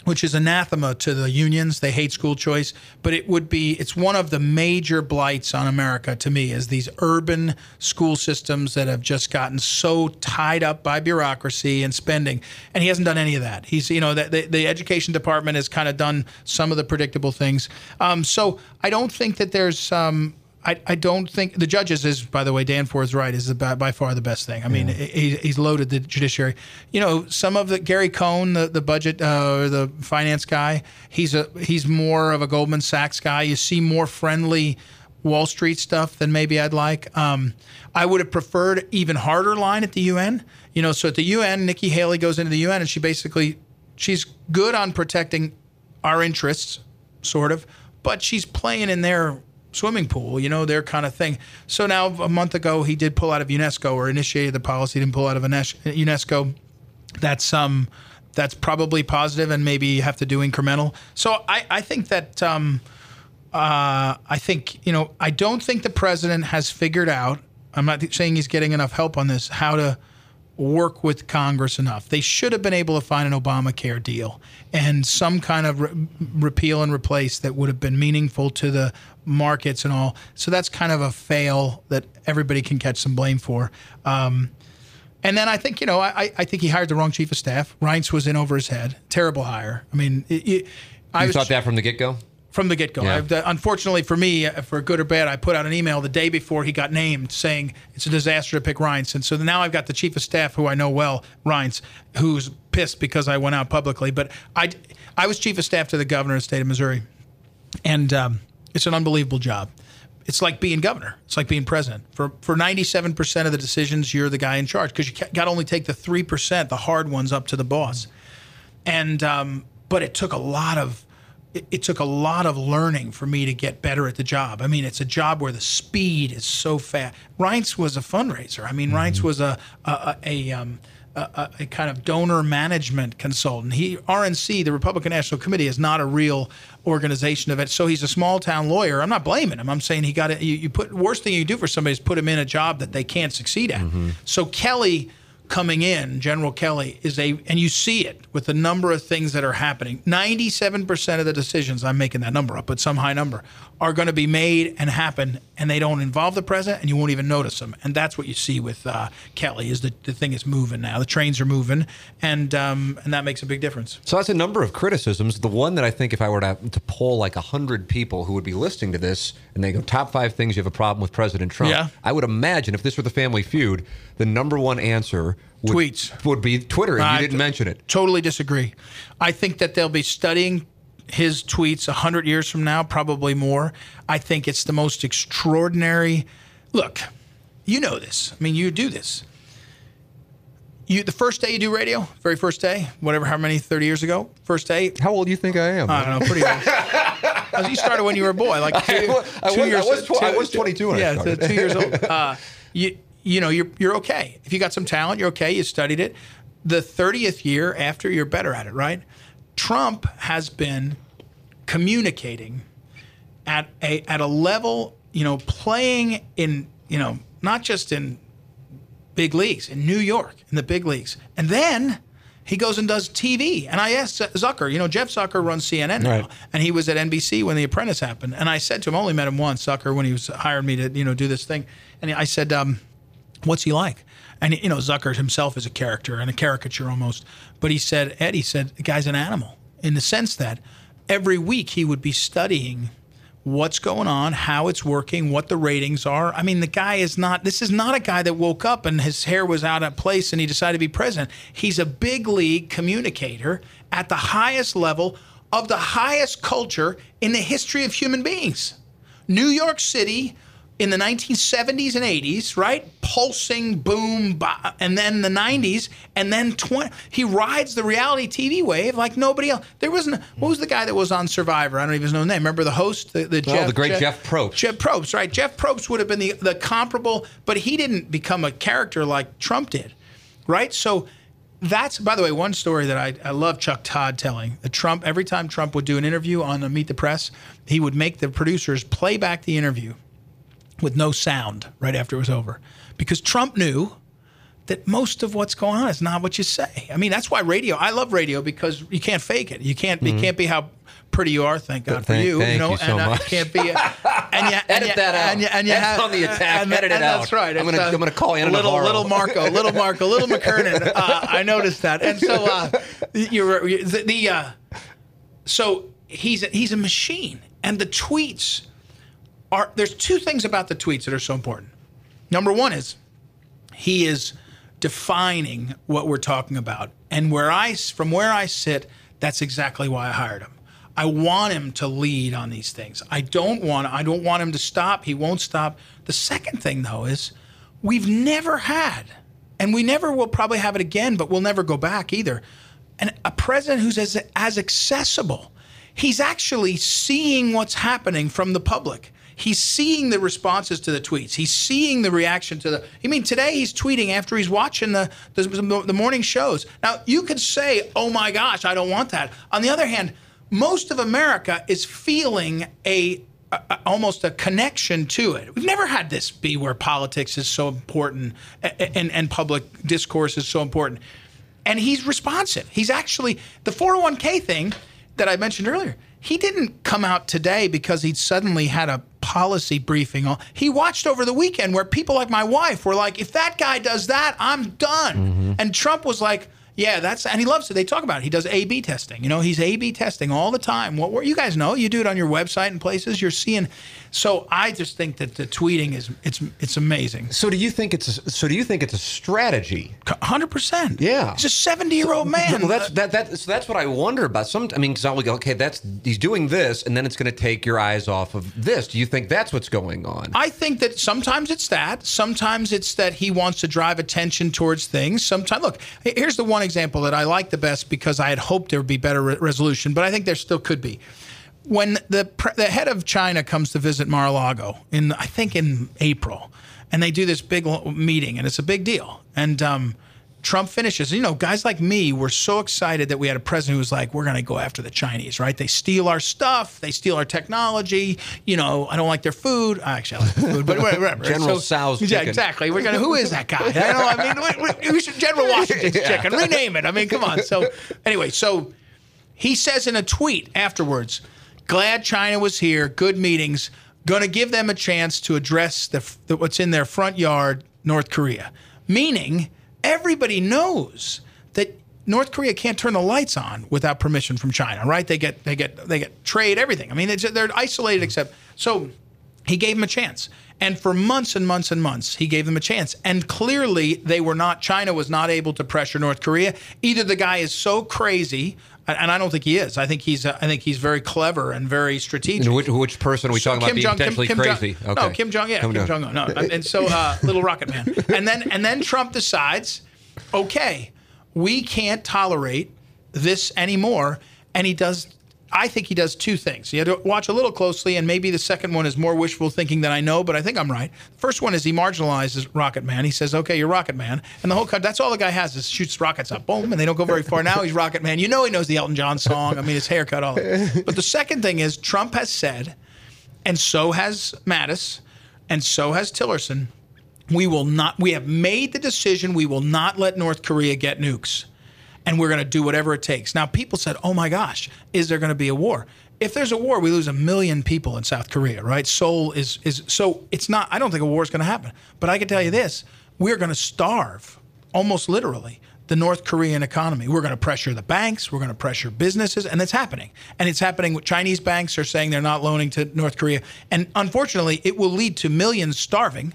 which is anathema to the unions. They hate school choice, but it would be it's one of the major blights on America to me is these urban school systems that have just gotten so tied up by bureaucracy and spending. And he hasn't done any of that. He's you know the, the, the education department has kind of done some of the predictable things. Um, so I don't think that there's um, I, I don't think the judges is by the way Danforth's right is by, by far the best thing. I mean he, he's loaded the judiciary. You know some of the Gary Cohn the the budget uh, or the finance guy he's a he's more of a Goldman Sachs guy. You see more friendly Wall Street stuff than maybe I'd like. Um, I would have preferred even harder line at the UN. You know so at the UN Nikki Haley goes into the UN and she basically she's good on protecting our interests sort of but she's playing in their swimming pool, you know, their kind of thing. So now, a month ago, he did pull out of UNESCO or initiated the policy, didn't pull out of UNESCO. That's um, that's probably positive, and maybe you have to do incremental. So I, I think that um, uh, I think you know, I don't think the president has figured out. I'm not saying he's getting enough help on this. How to work with Congress enough. They should have been able to find an Obamacare deal and some kind of re- repeal and replace that would have been meaningful to the markets and all. So that's kind of a fail that everybody can catch some blame for. Um, and then I think, you know, I, I think he hired the wrong chief of staff. Reince was in over his head. Terrible hire. I mean, it, it, I You was, thought that from the get go? From the get go. Yeah. Unfortunately for me, uh, for good or bad, I put out an email the day before he got named saying it's a disaster to pick Reince. And so now I've got the chief of staff who I know well, Reince, who's pissed because I went out publicly. But I, I was chief of staff to the governor of the state of Missouri. And um, it's an unbelievable job. It's like being governor. It's like being president. For for 97% of the decisions, you're the guy in charge because you got to only take the 3%, the hard ones, up to the boss. And um, but it took a lot of it, it took a lot of learning for me to get better at the job. I mean, it's a job where the speed is so fast. Reince was a fundraiser. I mean, Reince was a a, a, a um, a, a, kind of donor management consultant. He RNC, the Republican National Committee, is not a real organization of it. So he's a small town lawyer. I'm not blaming him. I'm saying he got it. You, you put worst thing you do for somebody is put him in a job that they can't succeed at. So Kelly coming in, General Kelly is a, and you see it with the number of things that are happening. 97% of the decisions, I'm making that number up, but some high number, are going to be made and happen, and they don't involve the president, and you won't even notice them. And that's what you see with uh, Kelly. Is the, the thing is moving now. The trains are moving, and um, and that makes a big difference. So that's a number of criticisms. The one that I think if I were to, to poll like 100 people who would be listening to this and they go, top five things you have a problem with President Trump, Yeah. I would imagine if this were the family feud, the number one answer would, Tweets. would be Twitter, and I you didn't mention it. Totally disagree. I think that they'll be studying his tweets 100 years from now, probably more. I think it's the most extraordinary. Look, you know this. I mean, you do this. You the first day you do radio, very first day, whatever, how many, 30 years ago, first day. How old do you think I am? I don't know, pretty old. You started when you were a boy, like two, I was- I two was- I years. was tw- I was 22 when I yeah, started. two years old. Uh, you you know you're you're okay if you got some talent. You're okay. You studied it. The thirtieth year after, you're better at it, right? Trump has been communicating at a at a level, you know, playing in you know not just in big leagues in New York in the big leagues, and then he goes and does TV. And I asked Zucker, you know, Jeff Zucker runs CNN now, Right. and he was at NBC when The Apprentice happened. And I said to him, I only met him once, Zucker, when he was hired me to you know do this thing, and I said, um, "What's he like?" And you know, Zucker himself is a character and a caricature almost. But he said, Ed, he said, the guy's an animal in the sense that every week he would be studying what's going on, how it's working, what the ratings are. I mean, the guy is not, this is not a guy that woke up and his hair was out of place and he decided to be president. He's a big league communicator at the highest level of the highest culture in the history of human beings. New York City in the 1970s and 80s, right? Pulsing, boom, ba- and then the 90s, and then 20. He rides the reality TV wave like nobody else. There wasn't. What was the guy that was on Survivor? I don't even know his name. Remember the host, the, the Jeff, Oh, the great Jeff Probst. Jeff Probst, right? Jeff Probst would have been the the comparable, but he didn't become a character like Trump did, right? So. That's, by the way, one story that I, I love Chuck Todd telling. The Trump, every time Trump would do an interview on the Meet the Press, he would make the producers play back the interview with no sound right after it was over because Trump knew that most of what's going on is not what you say. I mean, that's why radio. I love radio because you can't fake it. You can't. You can't be how pretty you are. Thank God for you. thank you know, you so and uh, much. can't be. and you, and Edit you, that out. And you, and you That's have, on the attack. And, Edit it and out. That's right. I'm gonna- I'm gonna call Ana little little Marco, little Marco, little McKernan. Uh, I noticed that, and so uh, you're you- the, the uh, so he's a, he's a machine, and the tweets are there's two things about the tweets that are so important. Number one is he is defining what we're talking about, and where I from where I sit, that's exactly why I hired him. I want him to lead on these things. I don't want I don't want him to stop. He won't stop. The second thing though is we've never had and we never will probably have it again, but we'll never go back either. And a president who's as as accessible. He's actually seeing what's happening from the public. He's seeing the responses to the tweets. He's seeing the reaction to the. I mean, today he's tweeting after he's watching the, the the morning shows. Now you could say, "Oh my gosh, I don't want that." On the other hand, most of America is feeling a, almost a connection to it. We've never had this be where politics is so important and, and, and public discourse is so important. And he's responsive. He's actually the 401k thing that I mentioned earlier. He didn't come out today because he'd suddenly had a policy briefing. He watched over the weekend where people like my wife were like, if that guy does that, I'm done. Mm-hmm. And Trump was like, yeah, that's and he loves it. They talk about it. He does A/B testing. You know, he's A/B testing all the time. What, what you guys know, you do it on your website and places. You're seeing. So I just think that the tweeting is it's it's amazing. So do you think it's a, so? Do you think it's a strategy? Hundred percent. Yeah, he's a seventy year old man. Well, that's that that so that's what I wonder about. Some I mean, because I'll go, okay, that's he's doing this, and then it's going to take your eyes off of this. Do you think that's what's going on? I think that sometimes it's that. Sometimes it's that he wants to drive attention towards things. Sometimes look, here's the one example that I like the best because I had hoped there would be better re- resolution, but I think there still could be. When the the head of China comes to visit Mar-a-Lago in I think in April, and they do this big meeting, and it's a big deal, and um, Trump finishes. You know, guys like me were so excited that we had a president who was like, "We're going to go after the Chinese, right? They steal our stuff, they steal our technology. You know, I don't like their food. I actually, I like their food, but whatever." General so, Tso's yeah, chicken. exactly. We're gonna. Who is that guy? I know. I mean, we, we should General Washington's yeah. chicken. Rename it. I mean, come on. So, anyway, so he says in a tweet afterwards, "Glad China was here. Good meetings. Going to give them a chance to address the, the what's in their front yard, North Korea." Meaning everybody knows that North Korea can't turn the lights on without permission from China, right? They get they get they get trade everything. I mean, they're isolated except so he gave them a chance. And for months and months and months, he gave them a chance. And clearly, they were not, China was not able to pressure North Korea. Either the guy is so crazy, and I don't think he is. I think he's, I think he's very clever and very strategic. Which, which, person are we so talking Kim about being Jong, potentially Kim, Kim crazy? Jong, okay. No, Kim Jong, yeah, Kim, Kim Jong Un. No, and so uh, little rocket man. And then, and then Trump decides okay, we can't tolerate this anymore. And he does, I think he does two things. You have to watch a little closely, and maybe the second one is more wishful thinking than I know, but I think I'm right. The first one is he marginalizes Rocket Man. He says, okay, you're Rocket Man. And the whole country, that's all the guy has is shoots rockets up, boom, and they don't go very far. Now he's Rocket Man. You know he knows the Elton John song. I mean, his haircut, all that. But the second thing is Trump has said, and so has Mattis, and so has Tillerson, we will not, we have made the decision we will not let North Korea get nukes. And we're going to do whatever it takes. Now, people said, oh my gosh, is there going to be a war? If there's a war, we lose a million people in South Korea, right? Seoul is, is so it's not, I don't think a war is going to happen. But I can tell you this we're going to starve, almost literally, the North Korean economy. We're going to pressure the banks, we're going to pressure businesses, and it's happening. And it's happening. Chinese banks are saying they're not loaning to North Korea. And unfortunately, it will lead to millions starving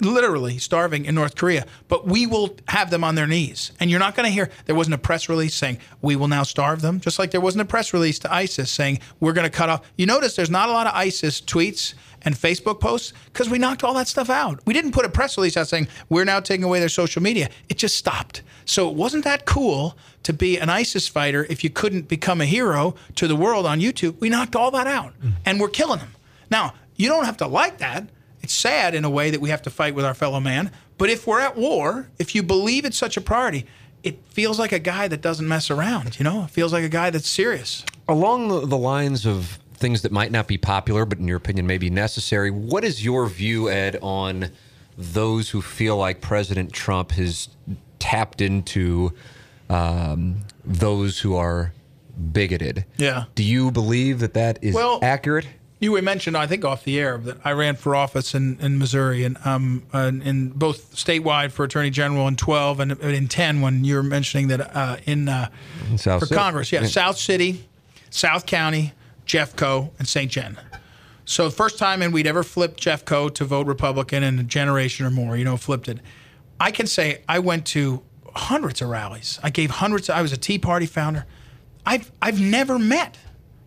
literally starving in North Korea, but we will have them on their knees. And you're not going to hear there wasn't a press release saying we will now starve them, just like there wasn't a press release to ISIS saying we're going to cut off. You notice there's not a lot of ISIS tweets and Facebook posts because we knocked all that stuff out. We didn't put a press release out saying we're now taking away their social media. It just stopped. So it wasn't that cool to be an ISIS fighter if you couldn't become a hero to the world on YouTube. We knocked all that out mm. and we're killing them. Now, you don't have to like that it's sad in a way that we have to fight with our fellow man. But if we're at war, if you believe it's such a priority, it feels like a guy that doesn't mess around. You know, it feels like a guy that's serious. Along the lines of things that might not be popular, but in your opinion may be necessary, what is your view, Ed, on those who feel like President Trump has tapped into um, those who are bigoted? Yeah. Do you believe that that is well, accurate? You mentioned, I think, off the air that I ran for office in, in Missouri and um in both statewide for Attorney General in 12 and in 10 when you were mentioning that uh, in, uh, in for City. Congress, yeah, yeah, South City, South County, Jeffco, and St. John. So first time and we'd ever flipped Jeffco to vote Republican in a generation or more, you know, flipped it. I can say I went to hundreds of rallies. I gave hundreds. I was a Tea Party founder. I've I've never met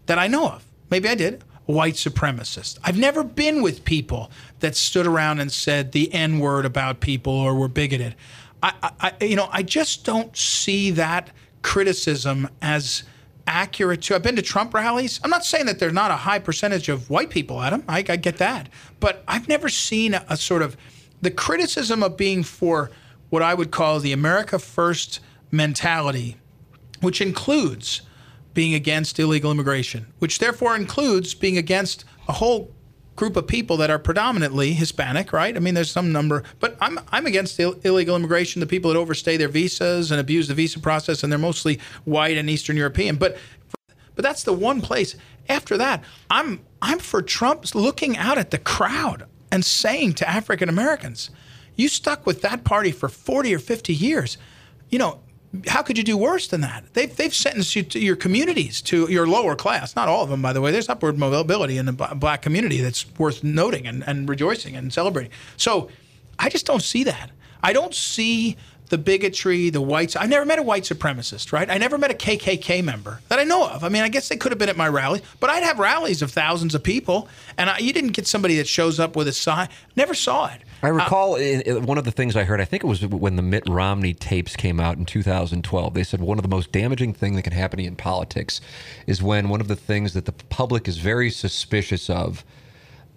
that I know of. Maybe I did. White supremacist. I've never been with people that stood around and said the N word about people or were bigoted. I, I, you know, I just don't see that criticism as accurate to. I've been to Trump rallies. I'm not saying that there's not a high percentage of white people at them. I, I get that, but I've never seen a, a sort of the criticism of being for what I would call the America First mentality, which includes being against illegal immigration, which therefore includes being against a whole group of people that are predominantly Hispanic, right? I mean, there's some number, but I'm I'm against Ill- illegal immigration, the people that overstay their visas and abuse the visa process, and they're mostly white and Eastern European. But but that's the one place. After that, I'm I'm for Trump looking out at the crowd and saying to African Americans, you stuck with that party for 40 or 50 years. You know, how could you do worse than that? They've, they've sentenced you to your communities, to your lower class. Not all of them, by the way. There's upward mobility in the black community that's worth noting and, and rejoicing and celebrating. So I just don't see that. I don't see the bigotry, the whites. I never met a white supremacist, right? I never met a KKK member that I know of. I mean, I guess they could have been at my rally, but I'd have rallies of thousands of people, and I, you didn't get somebody that shows up with a sign. Never saw it. I recall uh, one of the things I heard. I think it was when the Mitt Romney tapes came out in 2012. They said one of the most damaging things that can happen in politics is when one of the things that the public is very suspicious of.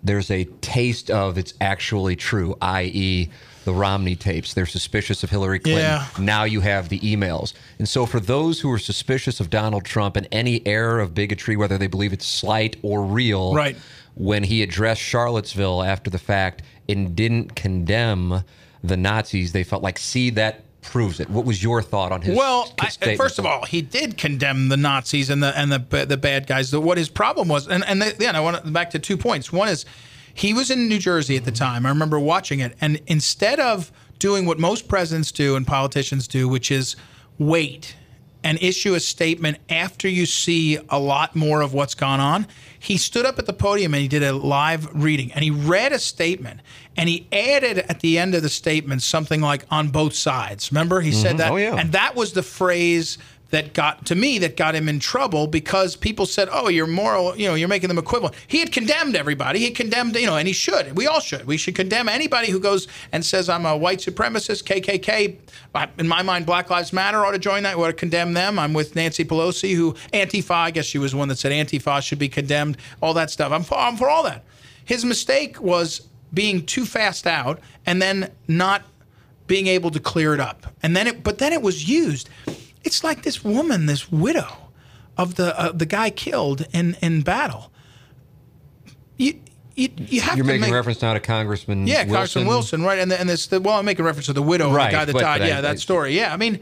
There's a taste of it's actually true, i.e., the Romney tapes. They're suspicious of Hillary Clinton. Yeah. Now you have the emails. And so, for those who are suspicious of Donald Trump and any error of bigotry, whether they believe it's slight or real, right. when he addressed Charlottesville after the fact and didn't condemn the Nazis, they felt like, see, that proves it. What was your thought on his? Well, I, first of all, he did condemn the Nazis and the and the the bad guys. What his problem was, and and then I want to back to two points. One is he was in New Jersey at the time. I remember watching it. And instead of doing what most presidents do and politicians do, which is wait and issue a statement after you see a lot more of what's gone on, he stood up at the podium and he did a live reading and he read a statement and he added at the end of the statement something like on both sides. Remember, he mm-hmm. said that? Oh, yeah. And that was the phrase that got to me that got him in trouble because people said, "Oh, you're moral, you know, you're making them equivalent." He had condemned everybody. He condemned, you know, and he should. We all should. We should condemn anybody who goes and says, "I'm a white supremacist." KKK, in my mind, Black Lives Matter ought to join that. We ought to condemn them. I'm with Nancy Pelosi, who Antifa. I guess she was one that said Antifa should be condemned. All that stuff. I'm for, I'm for all that. His mistake was being too fast out and then not being able to clear it up. And then it, but then it was used it's like this woman, this widow of the uh, the guy killed in in battle. You, you, you have You're to making make, reference now to Congressman yeah, Wilson. Congressman Wilson, right? And the, and this the, well, I'm making reference to the widow right, of the guy that died. Yeah, I, that story. Yeah, I mean,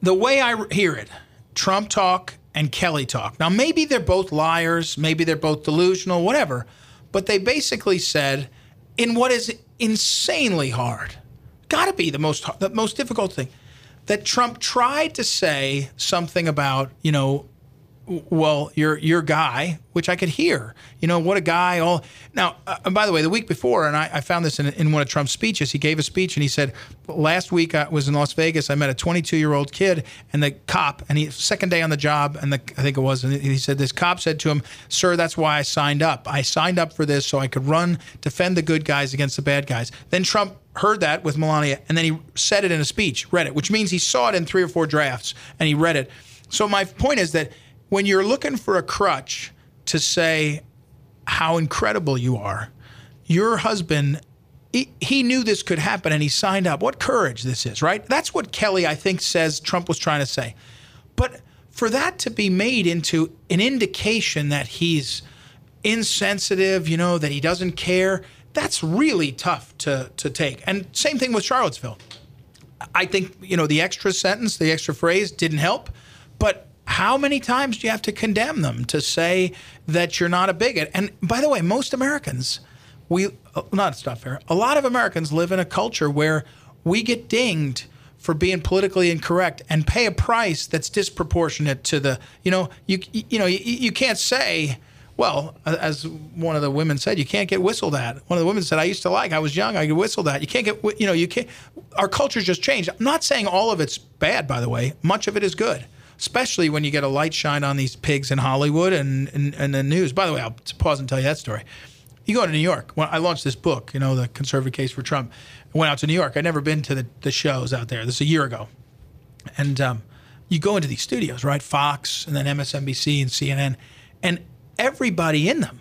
the way I hear it, Trump talk and Kelly talk. Now maybe they're both liars, maybe they're both delusional, whatever. But they basically said, in what is insanely hard, got to be the most the most difficult thing that Trump tried to say something about, you know, well, your your guy, which I could hear. You know, what a guy! All now. Uh, and by the way, the week before, and I, I found this in, in one of Trump's speeches. He gave a speech and he said, "Last week I was in Las Vegas. I met a 22 year old kid and the cop, and he second day on the job, and the, I think it was, and he said this cop said to him, "Sir, that's why I signed up. I signed up for this so I could run, defend the good guys against the bad guys." Then Trump heard that with Melania, and then he said it in a speech, read it, which means he saw it in three or four drafts, and he read it. So my point is that when you're looking for a crutch to say how incredible you are, your husband, he, he, knew this could happen and he signed up. What courage this is, right? That's what Kelly, I think, says Trump was trying to say. But for that to be made into an indication that he's insensitive, you know, that he doesn't care, that's really tough to, to take. And same thing with Charlottesville. I think, you know, the extra sentence, the extra phrase didn't help. But how many times do you have to condemn them to say that you're not a bigot? And by the way, most Americans, we uh, not stop fair. A lot of Americans live in a culture where we get dinged for being politically incorrect and pay a price that's disproportionate to the you know you you know you, you can't say Well, as one of the women said, you can't get whistled at. One of the women said, "I used to like. I was young. I could whistle at. You can't get. You know, you can't. Our culture's just changed. I'm not saying all of it's bad, by the way. Much of it is good, especially when you get a light shine on these pigs in Hollywood and and, and the news. By the way, I'll pause and tell you that story. You go to New York. When I launched this book, you know, the conservative case for Trump, I went out to New York. I'd never been to the, the shows out there. This is a year ago, and um, you go into these studios, right? Fox and then MSNBC and CNN, and everybody in them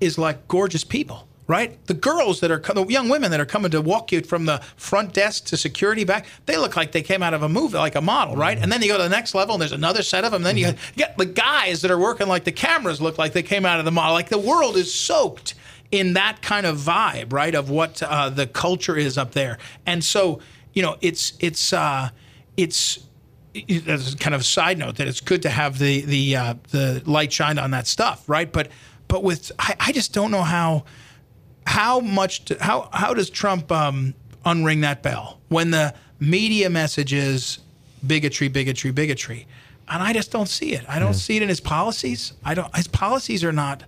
is like gorgeous people, right? The girls that are, the young women that are coming to walk you from the front desk to security back, they look like they came out of a movie, like a model, right? And then you go to the next level and there's another set of them. Then you get the guys that are working like the cameras look like they came out of the model. Like the world is soaked in that kind of vibe, right? Of what uh, the culture is up there. And so, you know, it's, it's, uh, it's, as kind of a side note that it's good to have the the uh, the light shined on that stuff, right? But but with I, I just don't know how how much to, how how does Trump um, unring that bell when the media message is bigotry, bigotry, bigotry, and I just don't see it. I don't see it in his policies. I don't. His policies are not.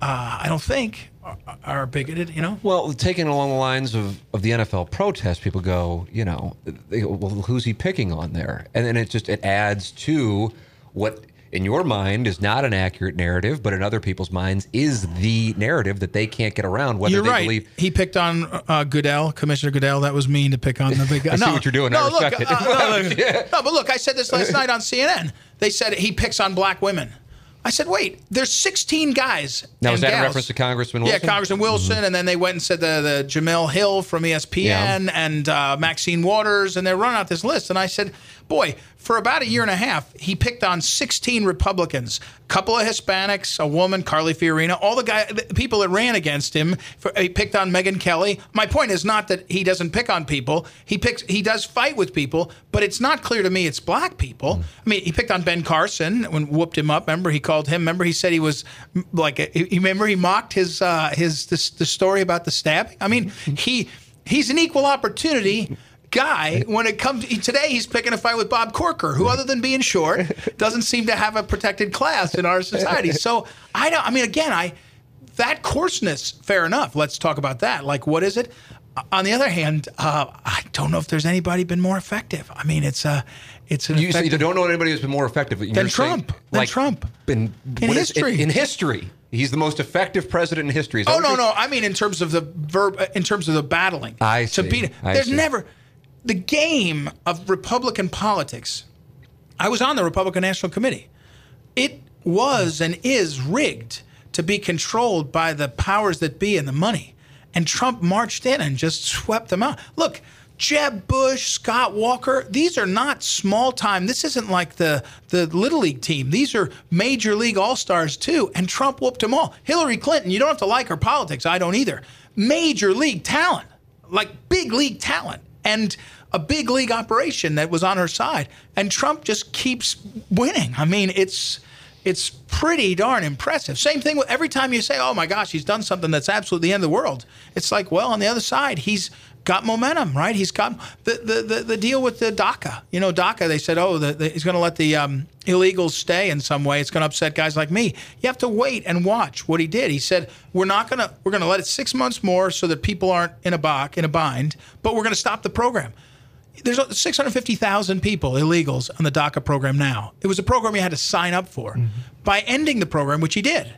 Uh, I don't think are, are bigoted. You know. Well, taking along the lines of, of the NFL protest, people go, you know, they well, who's he picking on there? And then it just it adds to what in your mind is not an accurate narrative, but in other people's minds is the narrative that they can't get around. Whether You're they right. believe He picked on uh, Goodell, Commissioner Goodell. That was mean to pick on the big guy. I see what you're doing. No, I look, respect it. uh, no, look, no, but look, I said this last night on CNN. They said he picks on black women. I said, wait, there's 16 guys. Now, was that gals. reference to Congressman Yeah, Wilson? Mm-hmm. Congressman Wilson, and then they went and said the, the Jemele Hill from ESPN Yeah. and uh, Maxine Waters, and they're running out this list. And I said, boy, for about a year and a half, he picked on 16 Republicans, a couple of Hispanics, a woman, Carly Fiorina, all the guy, the people that ran against him. For, he picked on Megyn Kelly. My point is not that he doesn't pick on people. He picks, he does fight with people, but it's not clear to me it's black people. I mean, he picked on Ben Carson when whooped him up. Remember, he called him. Remember, he said he was like, a, remember he mocked his uh, his this, the story about the stabbing. I mean, he he's an equal opportunity guy when it comes today he's picking a fight with bob corker who other than being short doesn't seem to have a protected class in our society so i don't i mean again i that coarseness fair enough let's talk about that like what is it on the other hand uh, i don't know if there's anybody been more effective i mean it's a it's an You, so you don't know anybody who's been more effective Than You're saying, Trump. Than Trump. In, In what is- history. in, history, he's the most effective president in history. Oh no, no. I mean, in terms of the verb, in terms of the battling. I To see. beat it. I There's see. never the game of Republican politics. I was on the Republican National Committee. It was and is rigged to be controlled by the powers that be and the money. And Trump marched in and just swept them out. Look, Jeb Bush, Scott Walker, these are not small time. This isn't like the, the Little League team. These are major league all stars too. And Trump whooped them all. Hillary Clinton, you don't have to like her politics. I don't either. Major league talent, like big league talent. And a big league operation that was on her side. And Trump just keeps winning. I mean, it's it's pretty darn impressive. Same thing with every time you say, "Oh my gosh, he's done something that's absolutely the end of the world." It's like, well, on the other side, he's got momentum, right? He's got the the the, the deal with the DACA. You know, DACA. They said, "Oh, the, the, he's going to let the um, illegals stay in some way. It's going to upset guys like me." You have to wait and watch what he did. He said, "We're not going to we're going to let it six months more so that people aren't in a box in a bind, but we're going to stop the program." there's 650,000 people, illegals, on the DACA program now. It was a program you had to sign up for. By ending the program, which he did,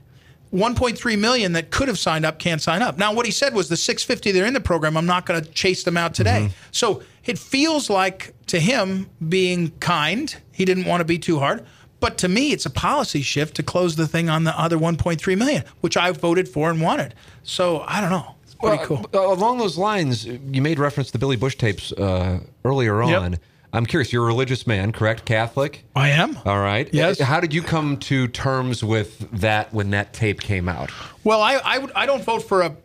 1.3 million that could have signed up can't sign up. Now, what he said was the 650 that are in the program, I'm not going to chase them out today. So it feels like to him being kind. He didn't want to be too hard. But to me, it's a policy shift to close the thing on the other 1.3 million, which I voted for and wanted. So I don't know. It's pretty Well, cool. uh, along those lines, you made reference to the Billy Bush tapes uh, earlier Yep. I'm curious. You're a religious man, correct? Catholic. I am. All right. Yes. How did you come to terms with that when that tape came out? Well, I I, I don't vote for a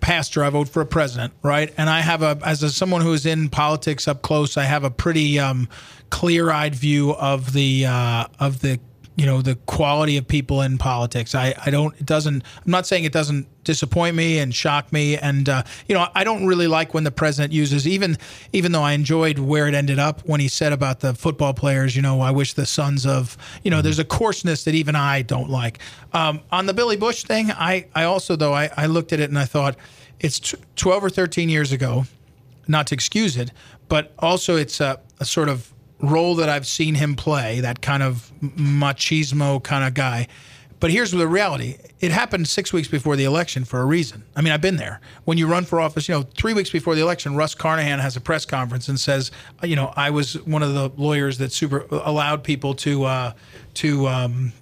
pastor. I vote for a president, right? And I have a as a, someone who is in politics up close, I have a pretty um, clear-eyed view of the uh, of the you know the quality of people in politics. I, I don't it doesn't I'm not saying it doesn't disappoint me and shock me. And uh, you know I don't really like when the president uses even even though I enjoyed where it ended up when he said about the football players you know I wish the sons of you know there's a coarseness that even I don't like. Um, on the Billy Bush thing I I also though I, I looked at it and I thought it's t- 12 or 13 years ago not to excuse it but also it's a, a sort of role that I've seen him play, that kind of machismo kind of guy. But here's the reality. It happened six weeks before the election for a reason. I mean, I've been there. When you run for office, you know, three weeks before the election, Russ Carnahan has a press conference and says, you know, I was one of the lawyers that super allowed people to uh, to um,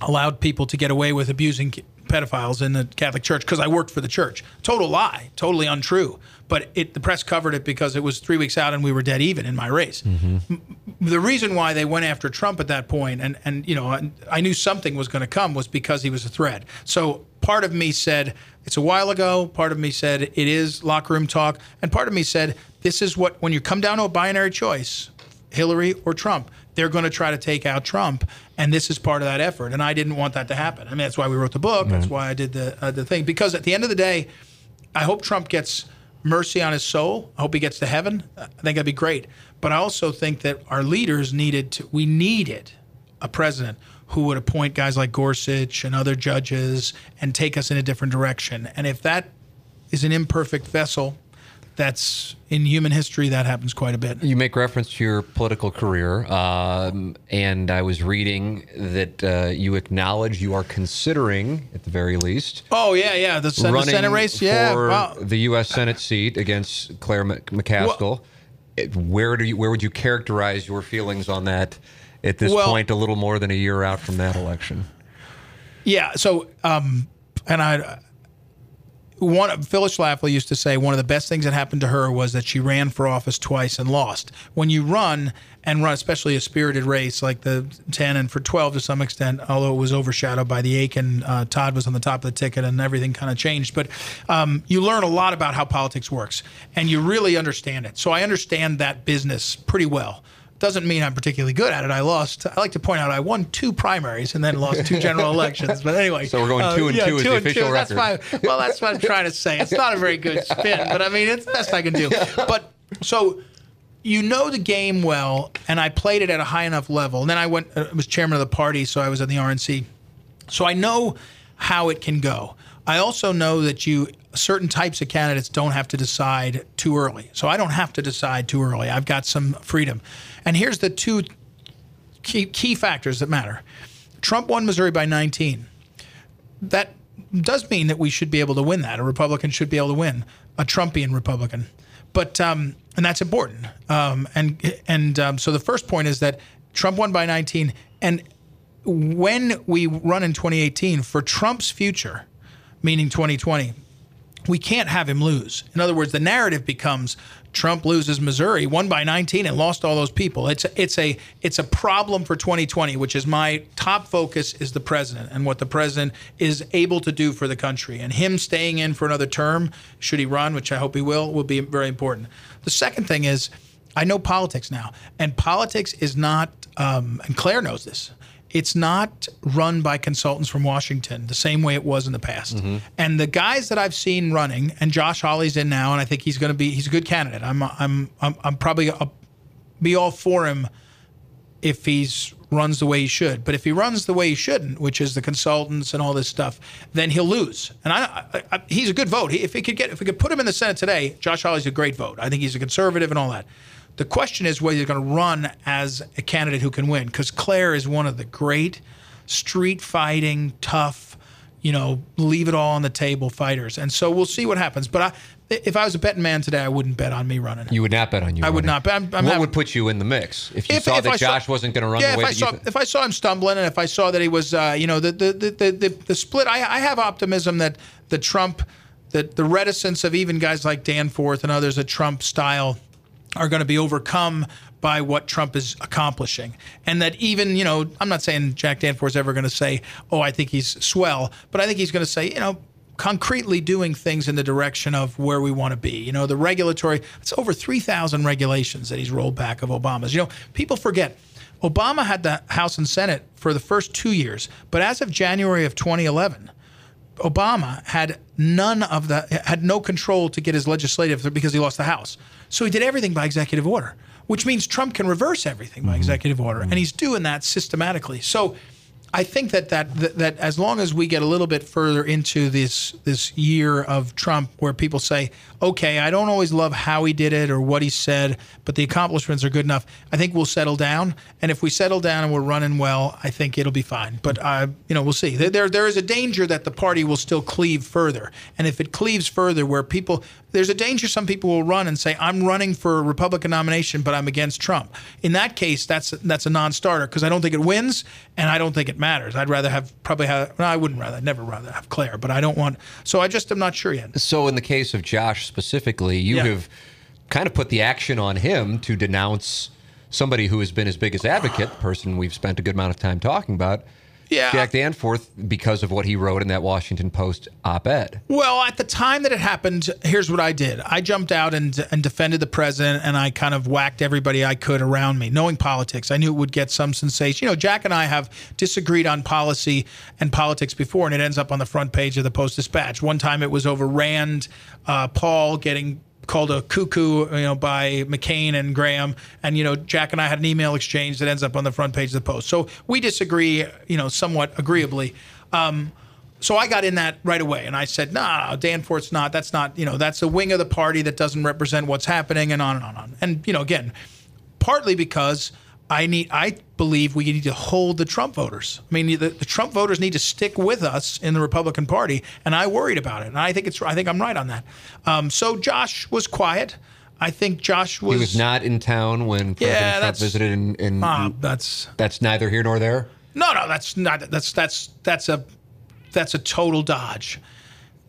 allowed people to get away with abusing pedophiles in the Catholic Church because I worked for the church. Total lie, totally untrue. But it, the press covered it because it was three weeks out and we were dead even in my race. Mm-hmm. The reason why they went after Trump at that point, and and you know, I knew something was going to come, was because he was a threat. So part of me said it's a while ago. Part of me said it is locker room talk, and part of me said this is what when you come down to a binary choice, Hillary or Trump they're going to try to take out Trump, and this is part of that effort. And I didn't want that to happen. I mean, that's why we wrote the book. That's why I did the uh, the thing. Because at the end of the day, I hope Trump gets mercy on his soul. I hope he gets to heaven. I think that'd be great. But I also think that our leaders needed to. We needed a president who would appoint guys like Gorsuch and other judges and take us in a different direction. And if that is an imperfect vessel that's in human history that happens quite a bit. You make reference to your political career, um, and I was reading that uh, you acknowledge you are considering, at the very least. Oh yeah, yeah, the Senate, running Senate race, yeah, for wow. the U.S. Senate seat against Claire McCaskill. Well, where do you, where would you characterize your feelings on that at this well, point, a little more than a year out from that election? Yeah, so um, and I one Phyllis Schlafly used to say one of the best things that happened to her was that she ran for office twice and lost. When you run and run, especially a spirited race like the 10 and for 12 to some extent, although it was overshadowed by the Akin, uh, Todd was on the top of the ticket and everything kind of changed. But um, you learn a lot about how politics works and you really understand it. So I understand that business pretty well doesn't mean I'm particularly good at it. I lost. I like to point out I won two primaries and then lost two general elections. But anyway, so we're going two uh, and yeah, two, two the official two. record. That's my, well, that's what I'm trying to say. It's not a very good spin, but I mean it's the best I can do. But so you know the game well, and I played it at a high enough level. And then I went. I uh, was chairman of the party, so I was at the RNC. So I know how it can go. I also know that you certain types of candidates don't have to decide too early. So I don't have to decide too early. I've got some freedom. And here's the two key, key factors that matter. Trump won Missouri by 19. That does mean that we should be able to win that. A Republican should be able to win, a Trumpian Republican. But um, and that's important. Um, and and um, so the first point is that Trump won by 19. And when we run in 2018 for Trump's future, meaning 2020, we can't have him lose. In other words, the narrative becomes Trump loses Missouri, won by 19 and lost all those people. It's a, it's a it's a problem for 2020, which is my top focus is the president and what the president is able to do for the country. And him staying in for another term, should he run, which I hope he will, will be very important. The second thing is I know politics now, and politics is not. Um, and Claire knows this it's not run by consultants from Washington the same way it was in the past. Mm-hmm. And the guys that I've seen running, and Josh Hawley's in now, and I think he's going to be he's a good candidate. I'm I'm I'm, I'm probably be all for him if he's runs the way he should. But if he runs the way he shouldn't, which is the consultants and all this stuff, then he'll lose. And I, I, I he's a good vote. He, if he could get if we could put him in the Senate today, Josh Hawley's a great vote. I think he's a conservative and all that. The question is whether you're going to run as a candidate who can win, because Claire is one of the great street fighting, tough, you know, leave it all on the table fighters. And so we'll see what happens. But I, if I was a betting man today, I wouldn't bet on me running. You would not bet on you. I running. would not. bet. I'm, I'm what would put you in the mix if you if, saw if that I Josh saw, wasn't going to run yeah, the way if I saw, th- if I saw him stumbling and if I saw that he was, uh, you know, the the, the the, the split. I, I have optimism that the Trump, that the reticence of even guys like Danforth and others, a Trump style, are going to be overcome by what Trump is accomplishing. And that even, you know, I'm not saying Jack Danforth is ever going to say, oh, I think he's swell, but I think he's going to say, you know, concretely doing things in the direction of where we want to be. You know, the regulatory, it's over 3,000 regulations that he's rolled back of Obama's. You know, people forget Obama had the House and Senate for the first two years, but as of January of 2011, Obama had none of the had no control to get his legislative because he lost the House. So he did everything by executive order, which means Trump can reverse everything by executive order, and he's doing that systematically. So I think that, that that that as long as we get a little bit further into this this year of Trump, where people say, "Okay, I don't always love how he did it or what he said, but the accomplishments are good enough," I think we'll settle down. And if we settle down and we're running well, I think it'll be fine. But uh, you know, we'll see. There- There there is a danger that the party will still cleave further, and if it cleaves further, where people there's a danger some people will run and say, "I'm running for a Republican nomination, but I'm against Trump." In that case, that's that's a non-starter because I don't think it wins, and I don't think it matters. I'd rather have probably have. No, I wouldn't rather. I'd never rather have Claire, but I don't want. So I just am not sure yet. So, in the case of Josh specifically, you Yeah. have kind of put the action on him to denounce somebody who has been his biggest advocate, the person we've spent a good amount of time talking about, Yeah. Jack Danforth, because of what he wrote in that Washington Post op ed. Well, at the time that it happened, here's what I did. I jumped out and and defended the president, and I kind of whacked everybody I could around me, knowing politics. I knew it would get some sensation. You know, Jack and I have disagreed on policy and politics before, and it ends up on the front page of the Post Dispatch. One time it was over Rand uh, Paul getting called a cuckoo, you know, by McCain and Graham. And, you know, Jack and I had an email exchange that ends up on the front page of the Post. So we disagree, you know, somewhat agreeably. Um, so I got in that right away, and I said, "No, Danforth's not. That's not. You know, that's a wing of the party that doesn't represent what's happening." And on and on and on. And you know, again, partly because I need, I believe we need to hold the Trump voters. I mean, the, the Trump voters need to stick with us in the Republican Party, and I worried about it. And I think it's, I think I'm right on that. Um, so Josh was quiet. I think Josh was. He was not in town when President Yeah, Trump visited, and, and Uh, that's that's neither here nor there. No, no, that's not. That's that's that's a that's a total dodge.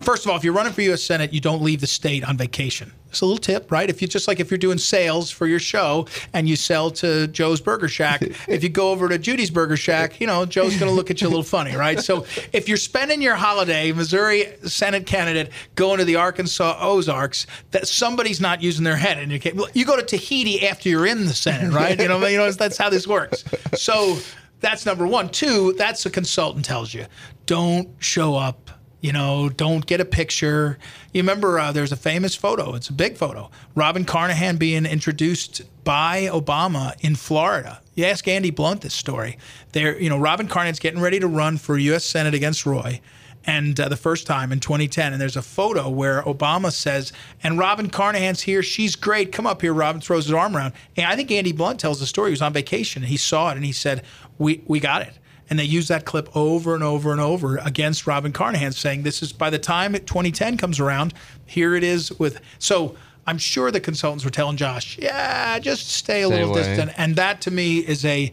First of all, if you're running for U.S. Senate, you don't leave the state on vacation. It's a little tip, right? If you just like if you're doing sales for your show and you sell to Joe's Burger Shack, if you go over to Judy's Burger Shack, you know Joe's going to look at you a little funny, right? So if you're spending your holiday, Missouri Senate candidate going to the Arkansas Ozarks, that somebody's not using their head in your case. Well, you go to Tahiti after you're in the Senate, right? You know, you know that's how this works. So that's number one. Two, that's a consultant tells you. Don't show up. You know, don't get a picture. You remember uh, there's a famous photo. It's a big photo. Robin Carnahan being introduced by Obama in Florida. You ask Andy Blunt this story. There, you know, Robin Carnahan's getting ready to run for U.S. Senate against Roy and uh, the first time in 2010. And there's a photo where Obama says, "And Robin Carnahan's here. She's great. Come up here." Robin throws his arm around. And I think Andy Blunt tells the story. He was on vacation. And he saw it and he said, "We we got it." And they use that clip over and over and over against Robin Carnahan, saying, "This is by the time 2010 comes around, here it is with." So. I'm sure the consultants were telling Josh, "Yeah, just stay a Stay little away. distant." And that to me is a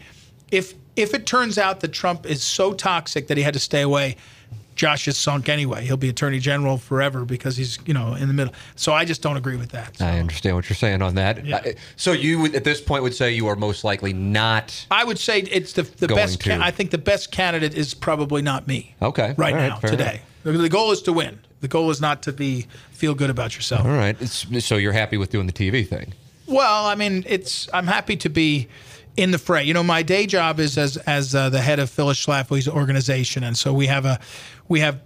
if if it turns out that Trump is so toxic that he had to stay away, Josh is sunk anyway. He'll be attorney general forever because he's, you know, in the middle. So I just don't agree with that. So I understand what you're saying on that. Yeah. Uh, So you, would, at this point, would say you are most likely not. I would say it's the the best. Ca- to. I think the best candidate is probably not me. Okay. Right right, now, today. The, the goal is to win. The goal is not to be feel good about yourself. All right. It's, so you're happy with doing the TV thing? Well, I mean, it's I'm happy to be in the fray. You know, my day job is as as uh, the head of Phyllis Schlafly's organization, and so we have a we have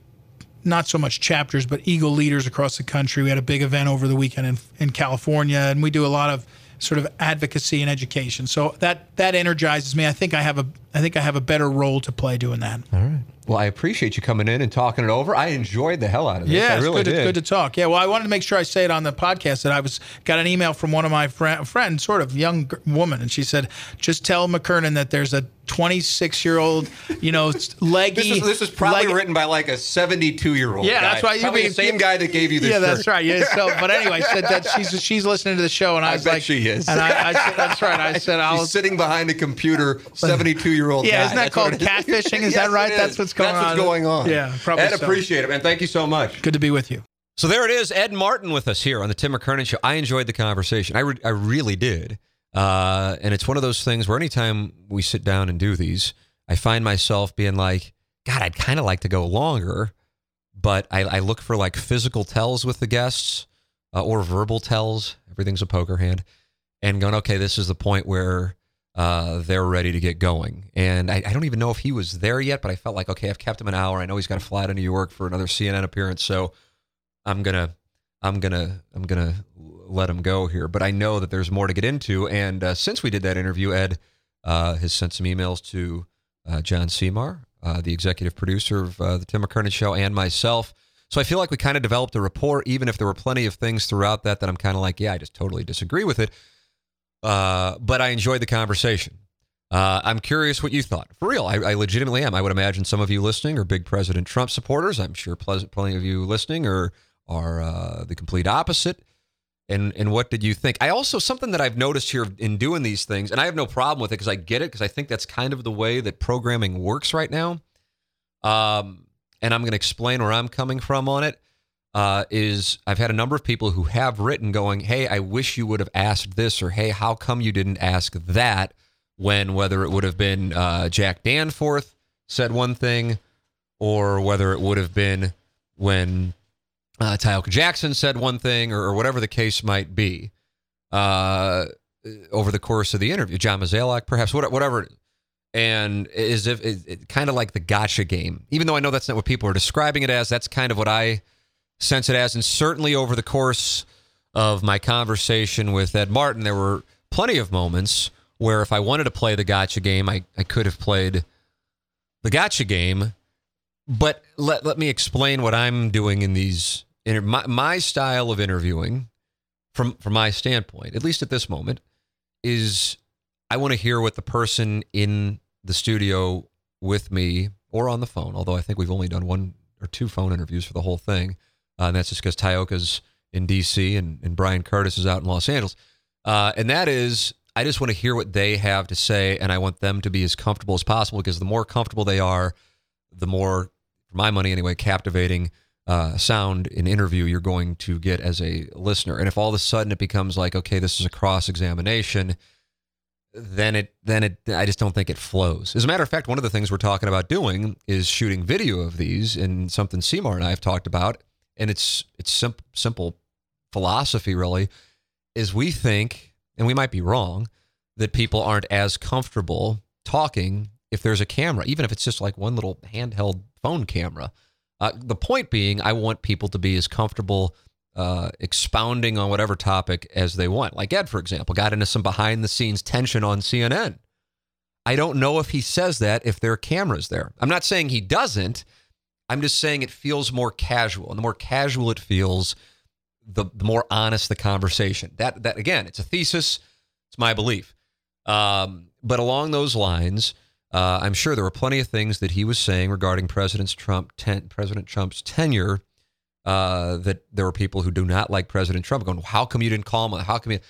not so much chapters, but Eagle leaders across the country. We had a big event over the weekend in in California, and we do a lot of sort of advocacy and education. So that that energizes me. I think I have a I think I have a better role to play doing that. All right. Well, I appreciate you coming in and talking it over. I enjoyed the hell out of this. Yeah, I it's good, did. to, good to talk. Yeah, well, I wanted to make sure I say it on the podcast that I was got an email from one of my friend, friend sort of young woman, and she said, "Just tell McKernan that there's a 26 year old, you know, leggy." This is, this is probably leggy- written by like a 72 year old. Yeah, guy. that's why you probably mean- the same guy that gave you this. Yeah, that's right. Yeah, so, but anyway, said that she's she's listening to the show, and I I was bet like, she is. and I, I said, "That's right." I said, "I'll." He's sitting behind a computer, 72 year old Yeah, guy. isn't that That's what called catfishing? Is Yes, that right? it That's what's going That's on. what's going on. Yeah, probably Ed, so. appreciate it, man. Thank you so much. Good to be with you. So there it is, Ed Martin with us here on the Tim McKernan Show. I enjoyed the conversation. I, re- I really did. Uh, and it's one of those things where anytime we sit down and do these, I find myself being like, God, I'd kind of like to go longer, but I, I look for like physical tells with the guests uh, or verbal tells. Everything's a poker hand. And going, okay, this is the point where uh, they're ready to get going. And I, I, don't even know if he was there yet, but I felt like, okay, I've kept him an hour. I know he's got to fly to New York for another CNN appearance, so I'm gonna, I'm gonna, I'm gonna let him go here. But I know that there's more to get into. And uh, since we did that interview, Ed uh, has sent some emails to uh, John Seymour, uh, the executive producer of uh, the Tim McKernan Show, and myself. So I feel like we kind of developed a rapport, even if there were plenty of things throughout that that I'm kind of like, yeah, I just totally disagree with it. Uh, but I enjoyed the conversation. Uh, I'm curious what you thought. For real, I, I, legitimately am. I would imagine some of you listening are big President Trump supporters. I'm sure plenty of you listening are are uh, the complete opposite. And and what did you think? I also something that I've noticed here in doing these things, and I have no problem with it because I get it because I think that's kind of the way that programming works right now. Um, and I'm going to explain where I'm coming from on it uh, is I've had a number of people who have written going, Hey, I wish you would have asked this, or Hey, how come you didn't ask that? When whether it would have been uh, Jack Danforth said one thing, or whether it would have been when uh, Tyoka Jackson said one thing, or, or, whatever the case might be uh, over the course of the interview. John Mozeliak, perhaps, whatever. And is if it, it, kind of like the gotcha game, even though I know that's not what people are describing it as. That's kind of what I sense it has. And certainly over the course of my conversation with Ed Martin, there were plenty of moments where if I wanted to play the gotcha game, I, I could have played the gotcha game. But let, let me explain what I'm doing in these. Inter- my, my style of interviewing, from, from my standpoint, at least at this moment, is I want to hear what the person in the studio with me or on the phone, although I think we've only done one or two phone interviews for the whole thing. Uh, and that's just because Tyoka's in D.C. And, and Bryan Curtis is out in Los Angeles. Uh, and that is, I just want to hear what they have to say, and I want them to be as comfortable as possible because the more comfortable they are, the more, for my money anyway, captivating uh, sound in interview you're going to get as a listener. And if all of a sudden it becomes like, okay, this is a cross examination, then it then it I just don't think it flows. As a matter of fact, one of the things we're talking about doing is shooting video of these, and something Seymour and I have talked about and it's it's simple simple philosophy really is we think and we might be wrong that people aren't as comfortable talking if there's a camera even if it's just like one little handheld phone camera. Uh, the point being i want people to be as comfortable uh, expounding on whatever topic as they want. Like ed for example got into some behind the scenes tension on cnn i don't know if he says that if there are cameras there. I'm not saying he doesn't I'm just saying it feels more casual. And the more casual it feels, the, the more honest the conversation. That that again, it's a thesis. It's my belief. Um, but along those lines, uh, I'm sure there were plenty of things that he was saying regarding President Trump, ten, President Trump's tenure. Uh, that there were people who do not like President Trump going, "How come you didn't call him? How come you?"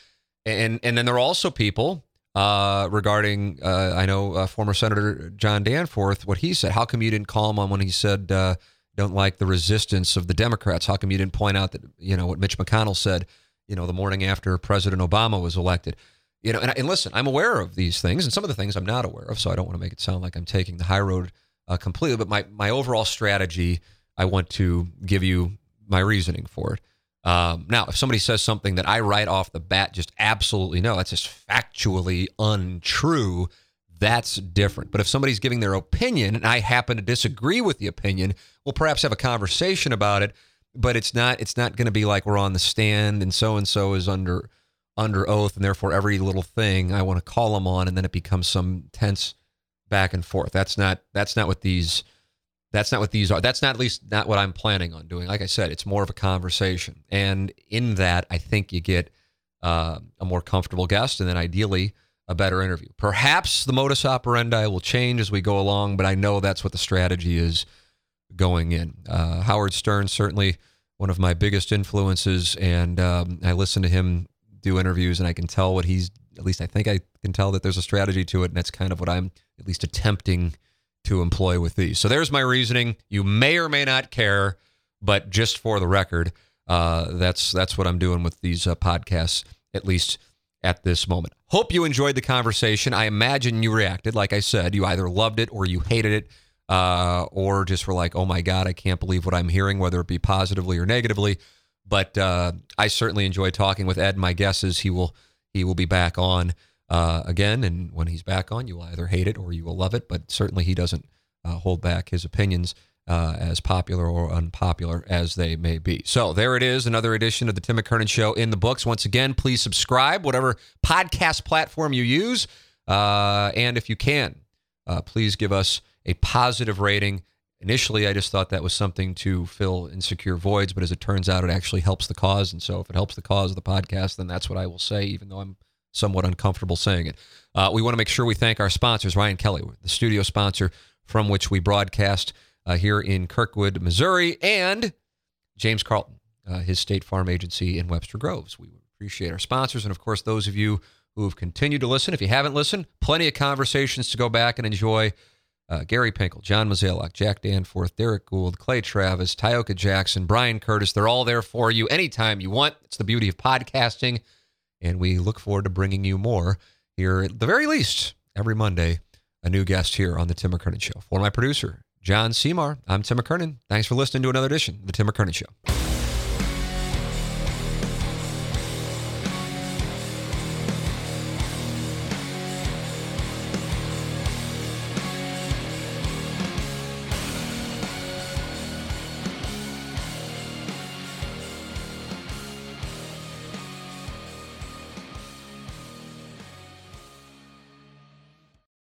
And and then there are also people uh, regarding, uh, I know uh, former Senator John Danforth, what he said. How come you didn't call him on when he said, uh, don't like the resistance of the Democrats? How come you didn't point out that, you know, what Mitch McConnell said, you know, the morning after President Obama was elected? You know, and, and listen, I'm aware of these things, and some of the things I'm not aware of, so I don't want to make it sound like I'm taking the high road uh, completely. But my, my overall strategy, I want to give you my reasoning for it. Um, now, if somebody says something that I write off the bat just absolutely no, that's just factually untrue, that's different. But if somebody's giving their opinion and I happen to disagree with the opinion, we'll perhaps have a conversation about it. But it's not it's not going to be like we're on the stand and so and so is under under oath and therefore every little thing I want to call them on and then it becomes some tense back and forth. That's not that's not what these that's not what these are. That's not at least not what I'm planning on doing. Like I said, it's more of a conversation, and in that, I think you get uh, a more comfortable guest, and then ideally a better interview. Perhaps the modus operandi will change as we go along, but I know that's what the strategy is going in. Uh, Howard Stern certainly one of my biggest influences, and um, I listen to him do interviews, and I can tell what he's. At least I think I can tell that there's a strategy to it, and that's kind of what I'm at least attempting to employ with these. So there's my reasoning. You may or may not care, but just for the record, uh, that's that's what I'm doing with these uh, podcasts, at least at this moment. Hope you enjoyed the conversation. I imagine you reacted, like I said, you either loved it or you hated it, uh, or just were like, "Oh my God, I can't believe what I'm hearing," whether it be positively or negatively. But uh, I certainly enjoy talking with Ed. My guess is he will he will be back on uh, again. And when he's back on, you will either hate it or you will love it. But certainly he doesn't uh, hold back his opinions. Uh, as popular or unpopular as they may be. So there it is, another edition of the Tim McKernan Show in the books. Once again, please subscribe, whatever podcast platform you use. Uh, and if you can, uh, please give us a positive rating. Initially, I just thought that was something to fill insecure voids, but as it turns out, it actually helps the cause. And so if it helps the cause of the podcast, then that's what I will say, even though I'm somewhat uncomfortable saying it. Uh, we want to make sure we thank our sponsors, Ryan Kelly, the studio sponsor from which we broadcast uh, here in Kirkwood, Missouri, and James Carlton, uh, his State Farm agency in Webster Groves. We appreciate our sponsors, and of course, those of you who have continued to listen. If you haven't listened, plenty of conversations to go back and enjoy. Uh, Gary Pinkel, John Mozeliak, Jack Danforth, Derrick Goold, Clay Travis, Tyoka Jackson, Bryan Curtis. They're all there for you anytime you want. It's the beauty of podcasting. And we look forward to bringing you more here, at the very least, every Monday, a new guest here on The Tim McKernan Show. For my producer, John Seymour, I'm Tim McKernan. Thanks for listening to another edition of The Tim McKernan Show.